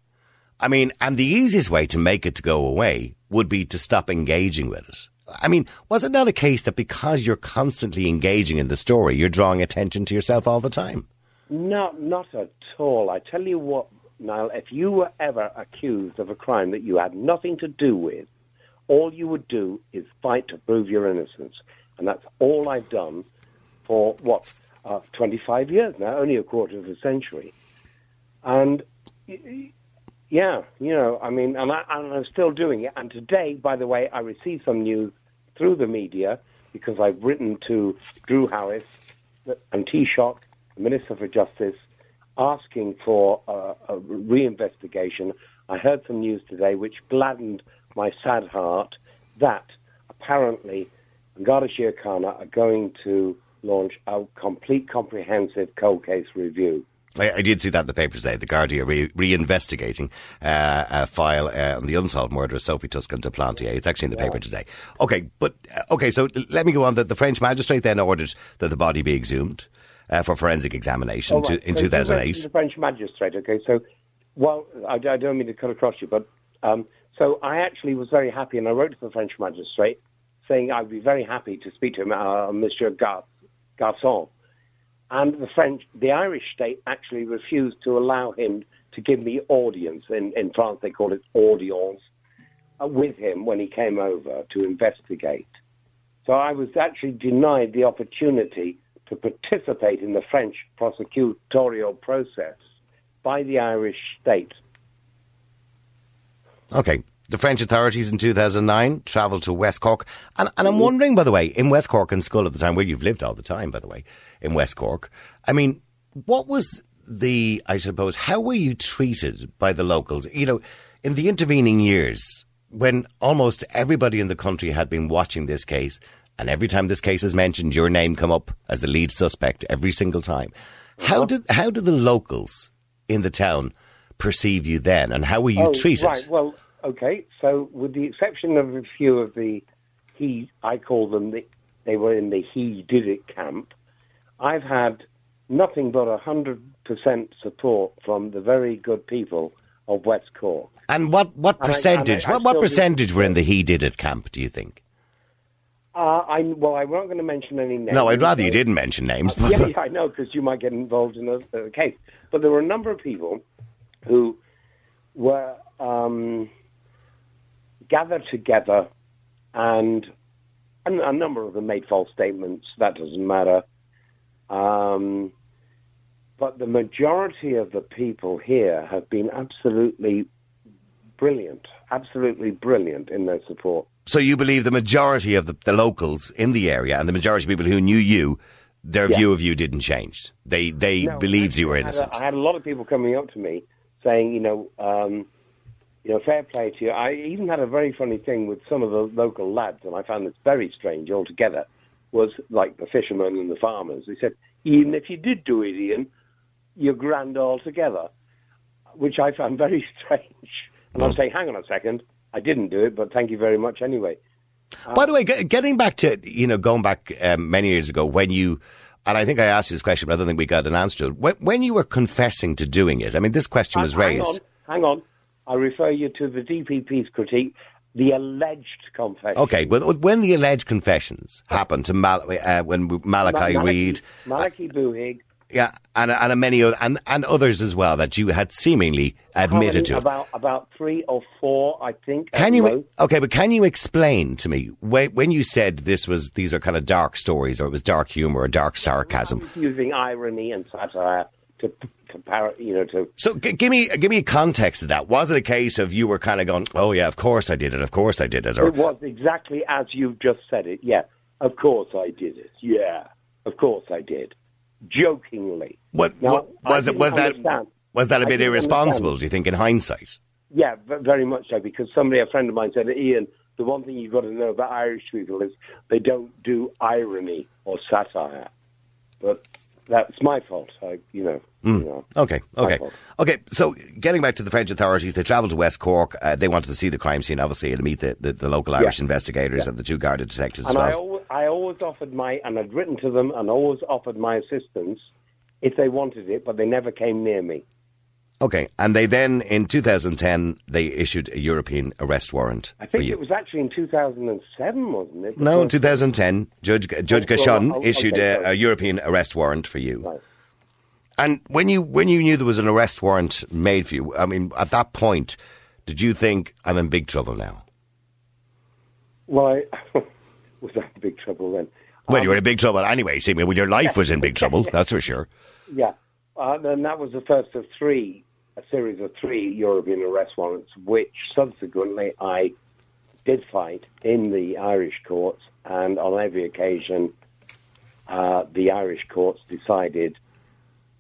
I mean, and the easiest way to make it to go away would be to stop engaging with it. I mean, was it not a case that because you're constantly engaging in the story, you're drawing attention to yourself all the time?
Not, not at all. I tell you what, Niall, if you were ever accused of a crime that you had nothing to do with, all you would do is fight to prove your innocence. And that's all I've done for, what, uh, 25 years now, only a quarter of a century. And, yeah, you know, I mean, and, I, I'm still doing it. And today, by the way, I received some news through the media because I've written to Drew Harris and Taoiseach, the Minister for Justice, asking for a, a reinvestigation. I heard some news today which gladdened my sad heart that apparently Garda Síochána are going to launch a complete comprehensive cold case review.
I, I, did see that in the paper today. The Guardian are re- reinvestigating uh, a file uh, on the unsolved murder of Sophie Toscan du Plantier. It's actually in the yeah. paper today. Okay, but uh, okay, so let me go on. The, the, French magistrate then ordered that the body be exhumed uh, for forensic examination oh, right. to, in so 2008.
The French magistrate. Okay, so well, I, I, don't mean to cut across you, but um, so I actually was very happy, and I wrote to the French magistrate saying I'd be very happy to speak to him, uh, Monsieur Gar- Gachon and the French, the Irish state actually refused to allow him to give me audience. In, in France, they call it audience uh, with him when he came over to investigate. So I was actually denied the opportunity to participate in the French prosecutorial process by the Irish state.
Okay. The French authorities in 2009 travelled to West Cork. And, and I'm wondering, by the way, in West Cork and Schull at the time, where you've lived all the time, by the way, in West Cork, I mean, what was the, I suppose, how were you treated by the locals? You know, in the intervening years, when almost everybody in the country had been watching this case, and every time this case is mentioned, your name come up as the lead suspect every single time. How did how did the locals in the town perceive you then, and how were you
oh,
treated?
Right. Well, Okay, so with the exception of a few of the he, I call them the, they were in the he did it camp. I've had nothing but a hundred percent support from the very good people of West Cork.
And what what percentage? I, I, I what what percentage were in the he did it camp? Do you think?
Uh, I well, I'm not going to mention any names.
No, I'd rather you didn't mention names.
Uh, yeah, yeah, I know because you might get involved in a, a, case. But there were a number of people who were. Um, gather together and a, number of them made false statements. That doesn't matter. Um, but the majority of the people here have been absolutely brilliant, absolutely brilliant in their support.
So you believe the majority of the, the locals in the area and the majority of people who knew you, their yeah. view of you didn't change. They they no, believed you were innocent.
I had, a, I had a lot of people coming up to me saying, you know, um, you know, fair play to you. I even had a very funny thing with some of the local lads, and I found this very strange altogether. Was like the fishermen and the farmers. They said, even if you did do it, Ian, you're grand altogether, which I found very strange. And I was saying, hang on a second, I didn't do it, but thank you very much anyway.
By the way, getting back to you know going back um, many years ago when you. And I think I asked you this question, but I don't think we got an answer to it. When, when you were confessing to doing it, I mean, this question was raised.
Hang on, hang on. I refer you to the DPP's critique, the alleged confession.
Okay, well, when the alleged confessions happened to Mal- uh, when Malachi
Mal-
Reid,
Malachy Buhig,
yeah, and and many other, and and others as well that you had seemingly admitted to.
About about three or four, I think.
Can you okay? But can you explain to me when when you said this was these are kind of dark stories or it was dark humor or dark sarcasm?
Using irony and satire to compare, you know, to.
So g- give me give me a context of that. Was it a case of you were kind of going, "Oh yeah, of course I did it, of course I did it,"
or it was exactly as you've just said it. Yeah, of course I did it. Yeah, of course I did. Jokingly.
What, now, what was it? Was that was that a bit irresponsible? Understand. Do you think, in hindsight?
Yeah, very much so. Because somebody, a friend of mine, said, "Ian, the one thing you've got to know about Irish people is they don't do irony or satire." But that's my fault. I, you know. Mm. You know
okay, okay, okay. So, getting back to the French authorities, they travelled to West Cork. Uh, they wanted to see the crime scene, obviously, and meet the, the, the local Irish yeah. investigators yeah. and the two Garda detectives.
And
well.
I, always, I always offered my, and I'd written to them, and always offered my assistance if they wanted it, but they never came near me.
Okay, and they then in 2010 they issued a European arrest warrant.
I think it was actually in 2007, wasn't it?
No, in 2010, Judge Judge Gachon issued okay, a, a, European arrest warrant for you. Right. And when you when you knew there was an arrest warrant made for you, I mean, at that point, did you think I'm in big trouble now?
Well, I, was that big trouble then?
Well, um, you were in big trouble anyway. See, well, your life was in big trouble. That's for sure.
Yeah, uh, and that was the first of three a series of three European arrest warrants, which subsequently I did fight in the Irish courts, and on every occasion, uh, the Irish courts decided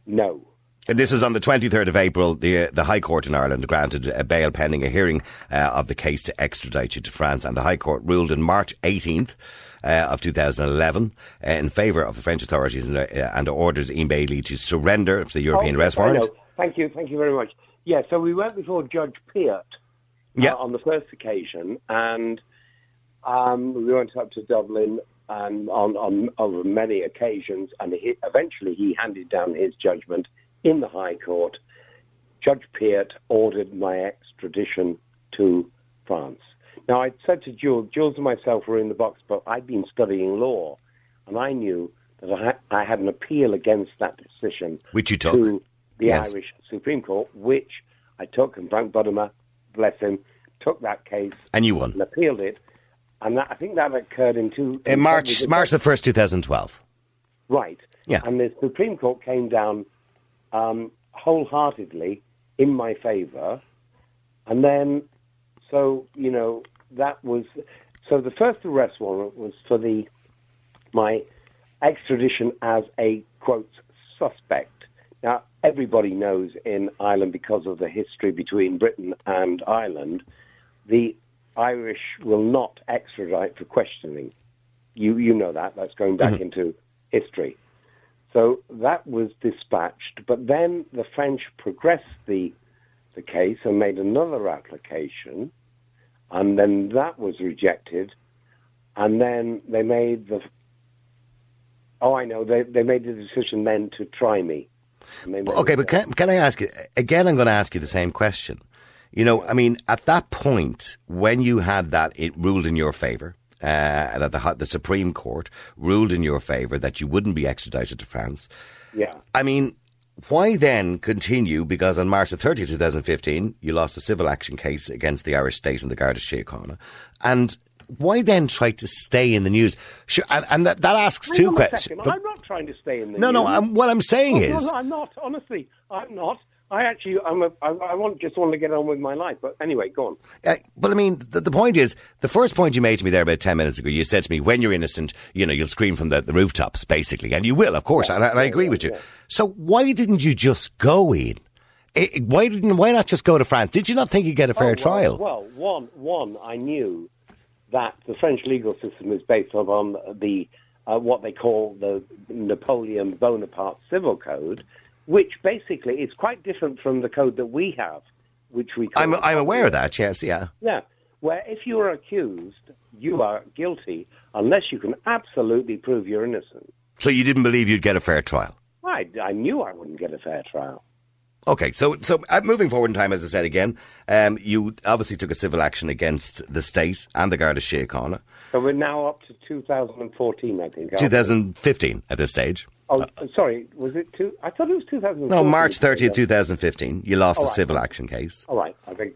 no.
And This was on the 23rd of April. The uh, the High Court in Ireland granted a bail pending a hearing uh, of the case to extradite you to France, and the High Court ruled in March 18th. Uh, of 2011 uh, in favour of the French authorities and, uh, and orders Ian Bailey to surrender to the European
oh,
arrest warrant.
Thank you, thank you very much. Yeah, so we went before Judge Peart
yeah.
on the first occasion, and um, we went up to Dublin and on, on over many occasions, and he, eventually he handed down his judgment in the High Court. Judge Peart ordered my extradition to France. Now, I said to Jules, Jules and myself were in the box, but I'd been studying law, and I knew that I had, I had an appeal against that decision.
Which you took?
To the
Yes.
Irish Supreme Court, which I took, and Frank Buttimer, bless him, took that case
And you won.
and appealed it. And that, I think that occurred in two.
In March,
was
March the 1st, 2012.
Right.
Yeah.
And the Supreme Court came down um, wholeheartedly in my favour. And then, so, you know, that was. So the first arrest warrant was for the my extradition as a, quote, suspect. Now, everybody knows in Ireland, because of the history between Britain and Ireland, the Irish will not extradite for questioning. You, you know that. That's going back mm-hmm. into history. So that was dispatched. But then the French progressed the, the case and made another application. And then that was rejected. And then they made the. Oh, I know. They, they made the decision then to try me.
Okay, but can, can I ask you again? I'm going to ask you the same question. You know, I mean, at that point, when you had that, it ruled in your favour. Uh, that the the Supreme Court ruled in your favour that you wouldn't be extradited to France.
Yeah.
I mean, why then continue? Because on March the 30th, 2015, you lost a civil action case against the Irish state and the Garda Síochána. And why then try to stay in the news? Sure, and, and that, that asks
Hang
two questions.
I'm not trying to stay in the
news. no, no. What I'm saying
Oh,
is.
no, no, I'm not. Honestly, I'm not. I actually, I'm a, I, I want just want to get on with my life. But anyway, go on.
Uh, but I mean, the, the point is, the first point you made to me there about 10 minutes ago, you said to me, when you're innocent, you know, you'll scream from the, the rooftops, basically. And you will, of course. and, I, and I agree with you. So why didn't you just go in? Eh, why didn't, why not just go to France? Did you not think you'd get a fair
Oh, well,
trial?
Well, one, one, I knew that the French legal system is based on the uh, what they call the Napoleon Bonaparte Civil Code, which basically is quite different from the code that we have, which we.
I'm, I'm aware of that, yes, yeah.
Yeah, where if you are accused, you are guilty unless you can absolutely prove you're innocent.
So you didn't believe you'd get a fair trial?
I, I knew I wouldn't get a fair trial.
Okay, so so uh, moving forward in time, as I said again, um, you obviously took a civil action against the state and the Garda Síochána.
So we're now up to 2014, I think.
2015 at this stage.
Oh, sorry, was it two? I thought it was 2014.
No, March 30th, 2015. You lost
All
the
right.
civil action case.
All right, I think,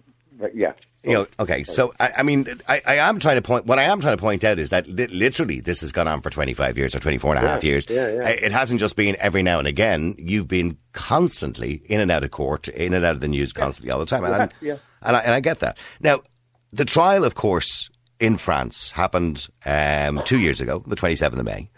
yeah.
You know, okay, so I, I mean, I, I am trying to point. What I am trying to point out is that li- literally this has gone on for 25 years or 24 and a half years.
yeah, yeah.
It hasn't just been every now and again. You've been constantly in and out of court, in and out of the news constantly all the time. And,
Yeah, yeah.
and, I, and I get that. Now, the trial, of course, in France happened um, two years ago, the 27th of May,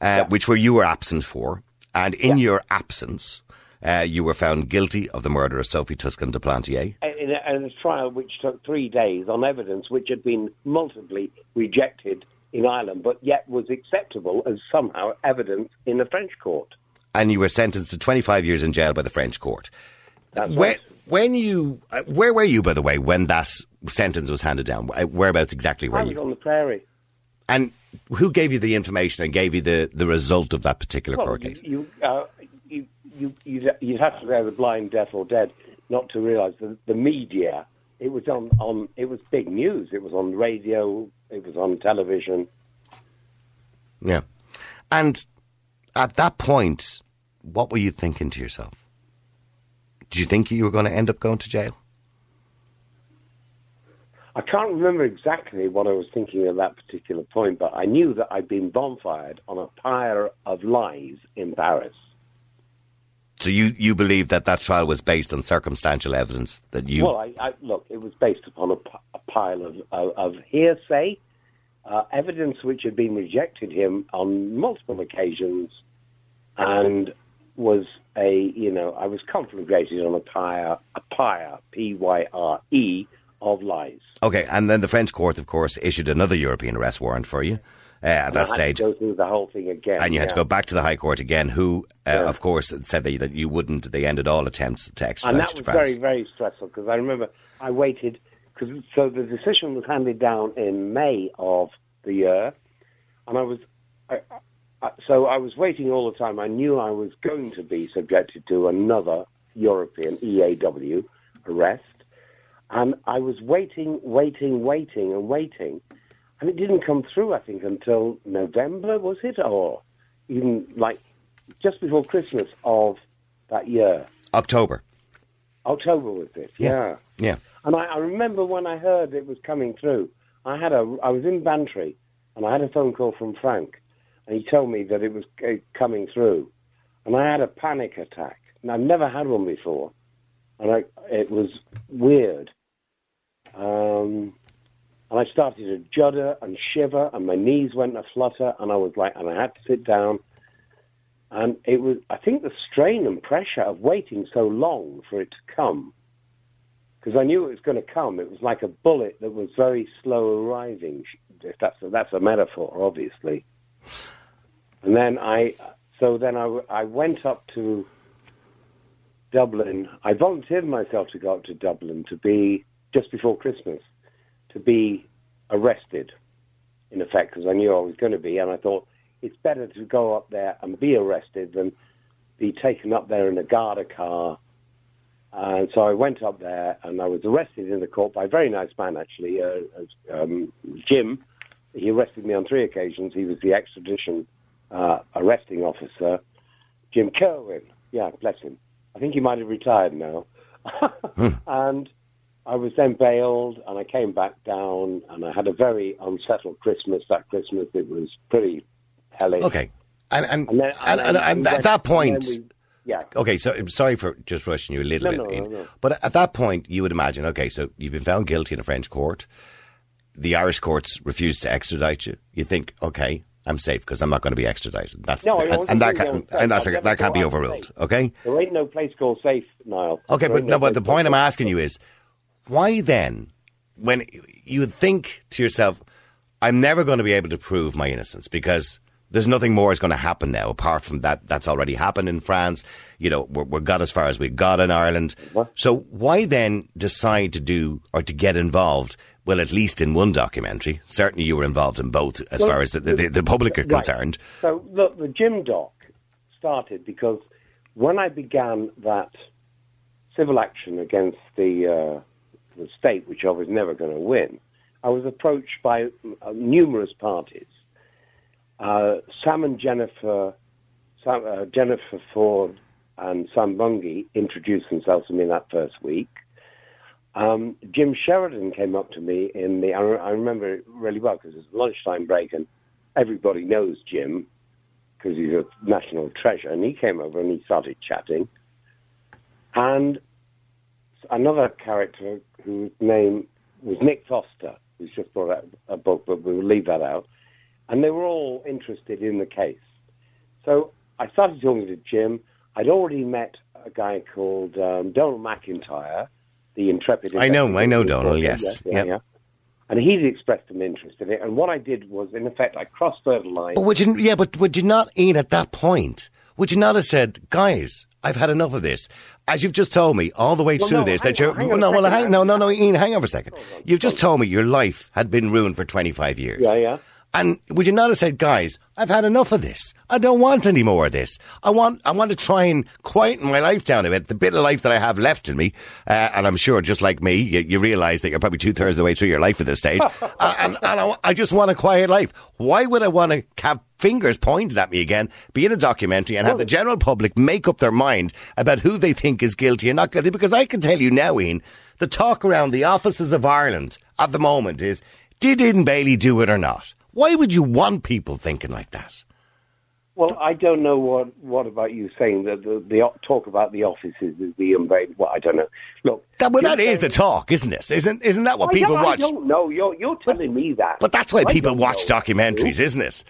uh, which where you were absent for. And in your absence, uh, you were found guilty of the murder of Sophie Toscan du Plantier.
In a, in a trial which took three days on evidence which had been multiply rejected in Ireland, but yet was acceptable as somehow evidence in the French court.
and you were sentenced to 25 years in jail by the French court.
That's
When,
right.
when you, uh, where were you, by the way, when that sentence was handed down? Uh, Whereabouts exactly were
I was
you?
on the prairie.
And who gave you the information and gave you the, the result of that particular
Well,
court
you,
case?
you, uh, you, you, you'd, you'd have to go the blind, deaf, or dead not to realise that the media. It was on, on. It was big news. It was on radio. It was on television.
Yeah. And at that point, what were you thinking to yourself? Did you think you were going to end up going to jail?
I can't remember exactly what I was thinking at that particular point, but I knew that I'd been bonfired on a pyre of lies in Paris.
So you, you believe that that trial was based on circumstantial evidence that you...
Well, I, I, look, it was based upon a, p- a pile of, of, of hearsay, uh, evidence which had been rejected him on multiple occasions, and was a, you know, I was conflagrated on a pyre, a pyre, P-Y-R-E, of lies.
Okay, and then the French court, of course, issued another European arrest warrant for you. Uh, at
And
that stage,
to go through the whole thing again.
and you had to go back to the High Court again, who, uh,
Yeah.
of course, said that you, that you wouldn't. They ended all attempts to extradite
and that was very, very stressful because I remember I waited because so the decision was handed down in May of the year, and I was I, I, so I was waiting all the time. I knew I was going to be subjected to another European EAW arrest, and I was waiting, waiting, waiting, and waiting, and it didn't come through. I think until November was it, or even like just before Christmas of that year.
October.
October was it?
Yeah.
Yeah.
Yeah.
And I, I remember when I heard it was coming through. I had a, I was in Bantry, and I had a phone call from Frank, and he told me that it was uh, coming through, and I had a panic attack. And I've never had one before, and I, it was weird. Um, and I started to judder and shiver, and my knees went a flutter, and I was like, and I had to sit down. And it was, I think, the strain and pressure of waiting so long for it to come, because I knew it was going to come. It was like a bullet that was very slow arriving. If that's a, that's a metaphor, obviously. And then I, so then I, I went up to Dublin. I volunteered myself to go up to Dublin to be just before Christmas, to be arrested, in effect, because I knew I was going to be, and I thought it's better to go up there and be arrested than be taken up there in a Garda car. And so I went up there, and I was arrested in the court by a very nice man, actually, uh, um, Jim. He arrested me on three occasions. He was the extradition uh, arresting officer, Jim Kerwin. Yeah, bless him. I think he might have retired now. and I was then bailed, and I came back down, and I had a very unsettled Christmas. That Christmas, it was pretty hellish.
Okay. And and
And then-
and, and, and at that point,
we- yeah.
okay. So I'm sorry for just rushing you a little
No,
bit,
no,
in,
no, no.
but at that point, you would imagine, okay, so you've been found guilty in a French court. The Irish courts refused to extradite you. You think, okay, I'm safe because I'm not going to be extradited. That's
No, I
and, and that can,
I was safe.
and that's
never
that can't be overruled.
safe.
Okay.
There ain't no place called safe, Niall.
Okay,
There
but
ain't
no, but the point I'm asking you is, why then, when you would think to yourself, I'm never going to be able to prove my innocence because there's nothing more is going to happen now apart from that. That's already happened in France. You know, we're, we're got as far as we got in Ireland.
What?
So why then decide to do or to get involved? Well, at least in one documentary. Certainly, you were involved in both, as
Well,
far as the, the, the public are
Right.
concerned.
So look, the Jim doc started because when I began that civil action against the uh, the state, which I was never going to win, I was approached by uh, numerous parties. Uh, Sam and Jennifer, Sam, uh, Jennifer Forde and Sam Bungey introduced themselves to me in that first week. Um, Jim Sheridan came up to me in the. I, I remember it really well because it was lunchtime break and everybody knows Jim because he's a national treasure. And he came over and he started chatting. And another character whose name was Nick Foster, who's just brought out a book, but we'll leave that out. And they were all interested in the case. So I started talking to Jim. I'd already met a guy called um, Donal MacIntyre, the intrepid.
I know- I know. Donal, yes.
Yeah, yeah,
Yep.
yeah. And he'd expressed an interest in it. And what I did was, in effect, I crossed the line.
But would you, yeah, but would you not, Ian, at that point, would you not have said, guys, I've had enough of this? As you've just told me all the way
Well,
through
no,
this, that you're,
on, hang on a
no, well, hang, no, no, no, Ian, hang on for a second. You've just told me your life had been ruined for 25 years.
Yeah, yeah.
And would you not have said, guys, I've had enough of this. I don't want any more of this. I want, I want to try and quieten my life down a bit, the bit of life that I have left in me. Uh, and I'm sure, just like me, you, you realise that you're probably two thirds of the way through your life at this stage. Uh, and and I, I just want a quiet life. Why would I want to have fingers pointed at me again, be in a documentary, and have the general public make up their mind about who they think is guilty and not guilty? Because I can tell you now, Ian, the talk around the offices of Ireland at the moment is, did Ian Bailey do it or not? Why would you want people thinking like that?
Well, I don't know what what about you saying that the, the talk about the offices is the unveiled. Well, I don't know. Look,
That, well, that is the talk, isn't it? Isn't isn't that what
I
people watch?
I don't know. You're you're telling me that.
But that's why
I
people watch
know.
documentaries, isn't it?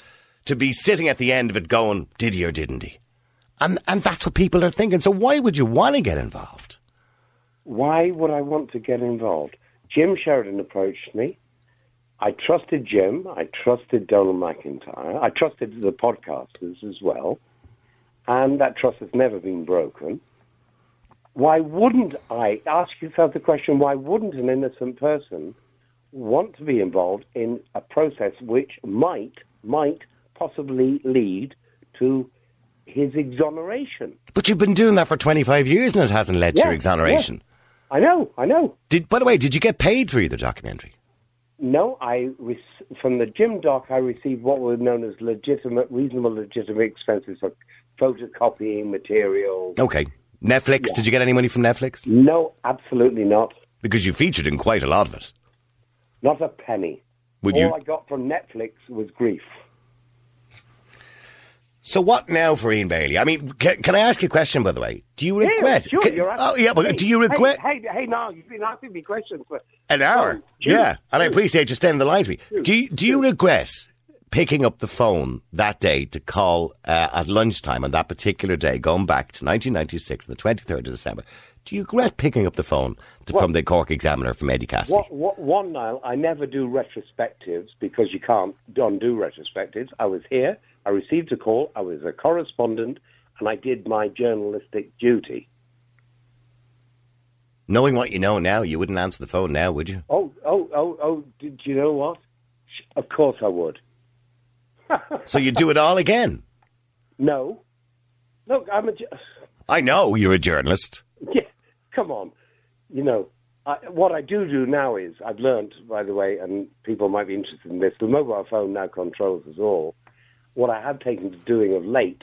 To be sitting at the end of it going, did he or didn't he? And, and that's what people are thinking. So why would you want to get involved?
Why would I want to get involved? Jim Sheridan approached me. I trusted Jim. I trusted Donal MacIntyre. I trusted the podcasters as well. And that trust has never been broken. Why wouldn't I ask yourself the question, why wouldn't an innocent person want to be involved in a process which might, might possibly lead to his exoneration?
But you've been doing that for 25 years and it hasn't led to your exoneration.
yeah. I know, I know.
Did, by the way, did you get paid for either documentary?
No, I rec- from the Jim Doc, I received what were known as legitimate, reasonable, legitimate expenses for photocopying materials.
Okay. Netflix, did you get any money from Netflix?
No, absolutely not.
Because you featured in quite a lot of it.
Not a penny.
Would
All
you?
I got from Netflix was grief.
So what now for Ian Bailey? I mean, can, can I ask you a question, by the way? Do you regret?
Yeah, sure,
can- oh, yeah, but
hey,
do you regret
Hey, hey, hey, now you've been asking me questions for
an hour?
Oh,
yeah, and I appreciate you staying on the line to me. Do you, do you regret picking up the phone that day to call uh, at lunchtime on that particular day, going back to 1996, the 23rd of December? Do you regret picking up the phone to, from the Cork Examiner from Eddie Cassidy?
What, what, one Niall, I never do retrospectives because you can't undo retrospectives. I was here, I received a call, I was a correspondent, and I did my journalistic duty.
Knowing what you know now, you wouldn't answer the phone now, would you?
Oh, oh, oh, oh, did you know what? Of course I would.
So you'd do it all again?
No. Look, I'm a. ju-
I know you're a journalist.
Yeah, come on. You know, I, what I do do now is, I've learned, by the way, and people might be interested in this, the mobile phone now controls us all. What I have taken to doing of late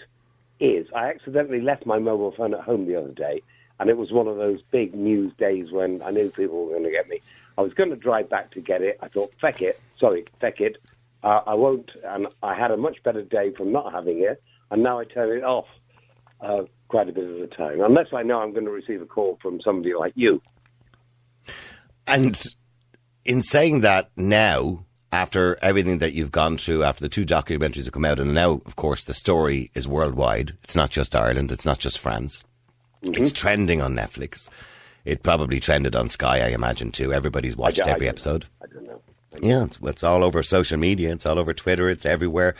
is I accidentally left my mobile phone at home the other day, and it was one of those big news days when I knew people were going to get me. I was going to drive back to get it. I thought, feck it. Sorry, feck it. Uh, I won't. And I had a much better day from not having it, and now I turn it off uh, quite a bit of the time, unless I know I'm going to receive a call from somebody like you.
And in saying that now, after everything that you've gone through, after the two documentaries have come out, and now, of course, the story is worldwide. It's not just Ireland. It's not just France. Mm-hmm. It's trending on Netflix. It probably trended on Sky, I imagine, too. Everybody's watched
I- I
every
don't
episode.
know. I don't know.
Yeah, it's, it's all over social media. It's all over Twitter. It's everywhere,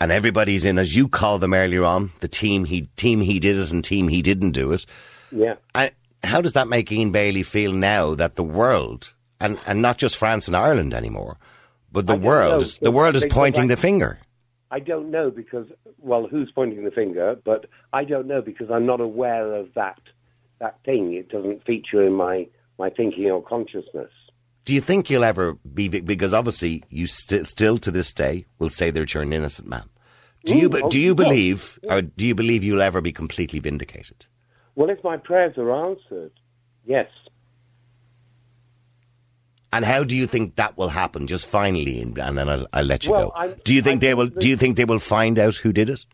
and everybody's in, as you called them earlier on, the team he team he did it and team he didn't do it.
Yeah.
And how does that make Ian Bailey feel now that the world, and, and not just France and Ireland anymore, but the world, is, the world is pointing the finger?
I don't know because, well, who's pointing the finger? But I don't know because I'm not aware of that that thing. It doesn't feature in my, my thinking or consciousness.
Do you think you'll ever be, because obviously you st- still to this day will say that you're an innocent man. Do you,
Mm, oh,
do you believe, or do you believe you'll ever be completely vindicated?
Well, if my prayers are answered, yes.
And how do you think that will happen? Just finally, and and then I'll, I'll let you
Well,
go.
I'm-
do you think
I
they will? Do you think they will find out who did it?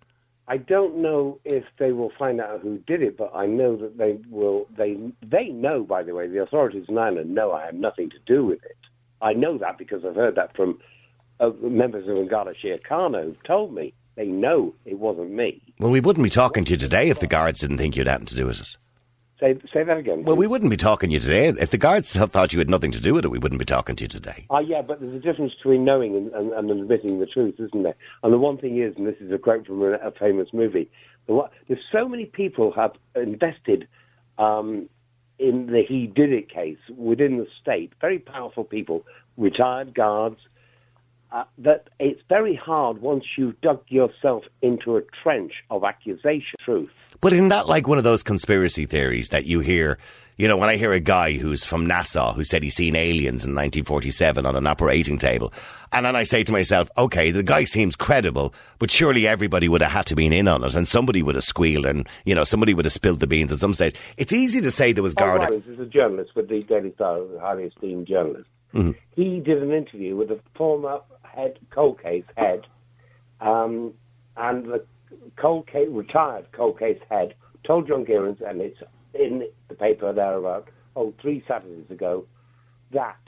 I don't know if they will find out who did it, but I know that they will. They they know, by the way, the authorities in Ireland know I have nothing to do with it. I know that because I've heard that from uh, members of An Garda Síochána who've told me they know it wasn't me.
Well, we wouldn't be talking to you today if the guards didn't think you'd had to do with it.
Say say that again.
Well, we wouldn't be talking to you today if the guards thought you had nothing to do with it. We wouldn't be talking to you today.
Ah, yeah, but there's a difference between knowing and, and, and admitting the truth, isn't there? And the one thing is, and this is a quote from a, a famous movie, the one, there's so many people have invested um, in the he did it case within the state, very powerful people, retired guards, uh, that it's very hard once you've dug yourself into a trench of accusation, truth.
But isn't that like one of those conspiracy theories that you hear? You know, when I hear a guy who's from NASA who said he's seen aliens in 1947 on an operating table, and then I say to myself, okay, the guy seems credible, but surely everybody would have had to been in on it, and somebody would have squealed, and you know, somebody would have spilled the beans at some stage. It's easy to say there was guard.
Paul Rose is a journalist with the Daily Star, a highly esteemed journalist. He did an interview with a former head cold case head, um, and the cold case retired cold case head told John Gearans, and it's in the paper there about oh three Saturdays ago, that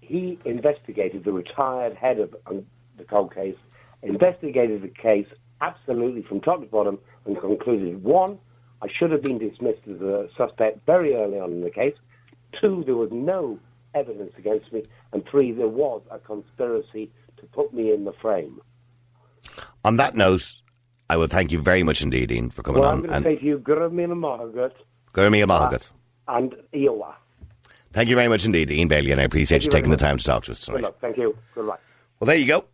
he investigated the retired head of um, the cold case, investigated the case absolutely from top to bottom and concluded one, I should have been dismissed as a suspect very early on in the case. Two, there was no evidence against me. And three, there was a conspiracy to put me in the frame.
On that note, I will thank you very much indeed, Ian, for coming
well,
on.
I'm going to say to you, Gurmila Margaret.
Margaret.
Uh, and Iowa.
Thank you very much indeed, Ian Bailey, and I appreciate
Thank
you
you
taking the time to talk to us tonight.
Good luck. Thank you. Good luck.
Well, there you go.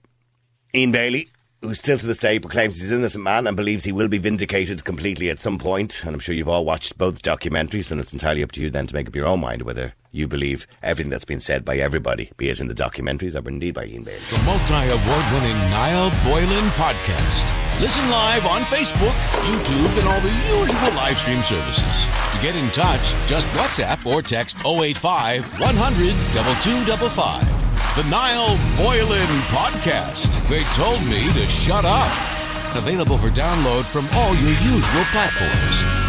Ian Bailey, who still to this day proclaims he's an innocent man and believes he will be vindicated completely at some point. And I'm sure you've all watched both documentaries, and it's entirely up to you then to make up your own mind whether you believe everything that's been said by everybody, be it in the documentaries or indeed by Ian Bailey.
The multi award winning Niall Boylan podcast. Listen live on Facebook, YouTube, and all the usual live stream services. To get in touch, just WhatsApp or text 085 100 2255. The Niall Boylan Podcast. They told me to shut up. Available for download from all your usual platforms.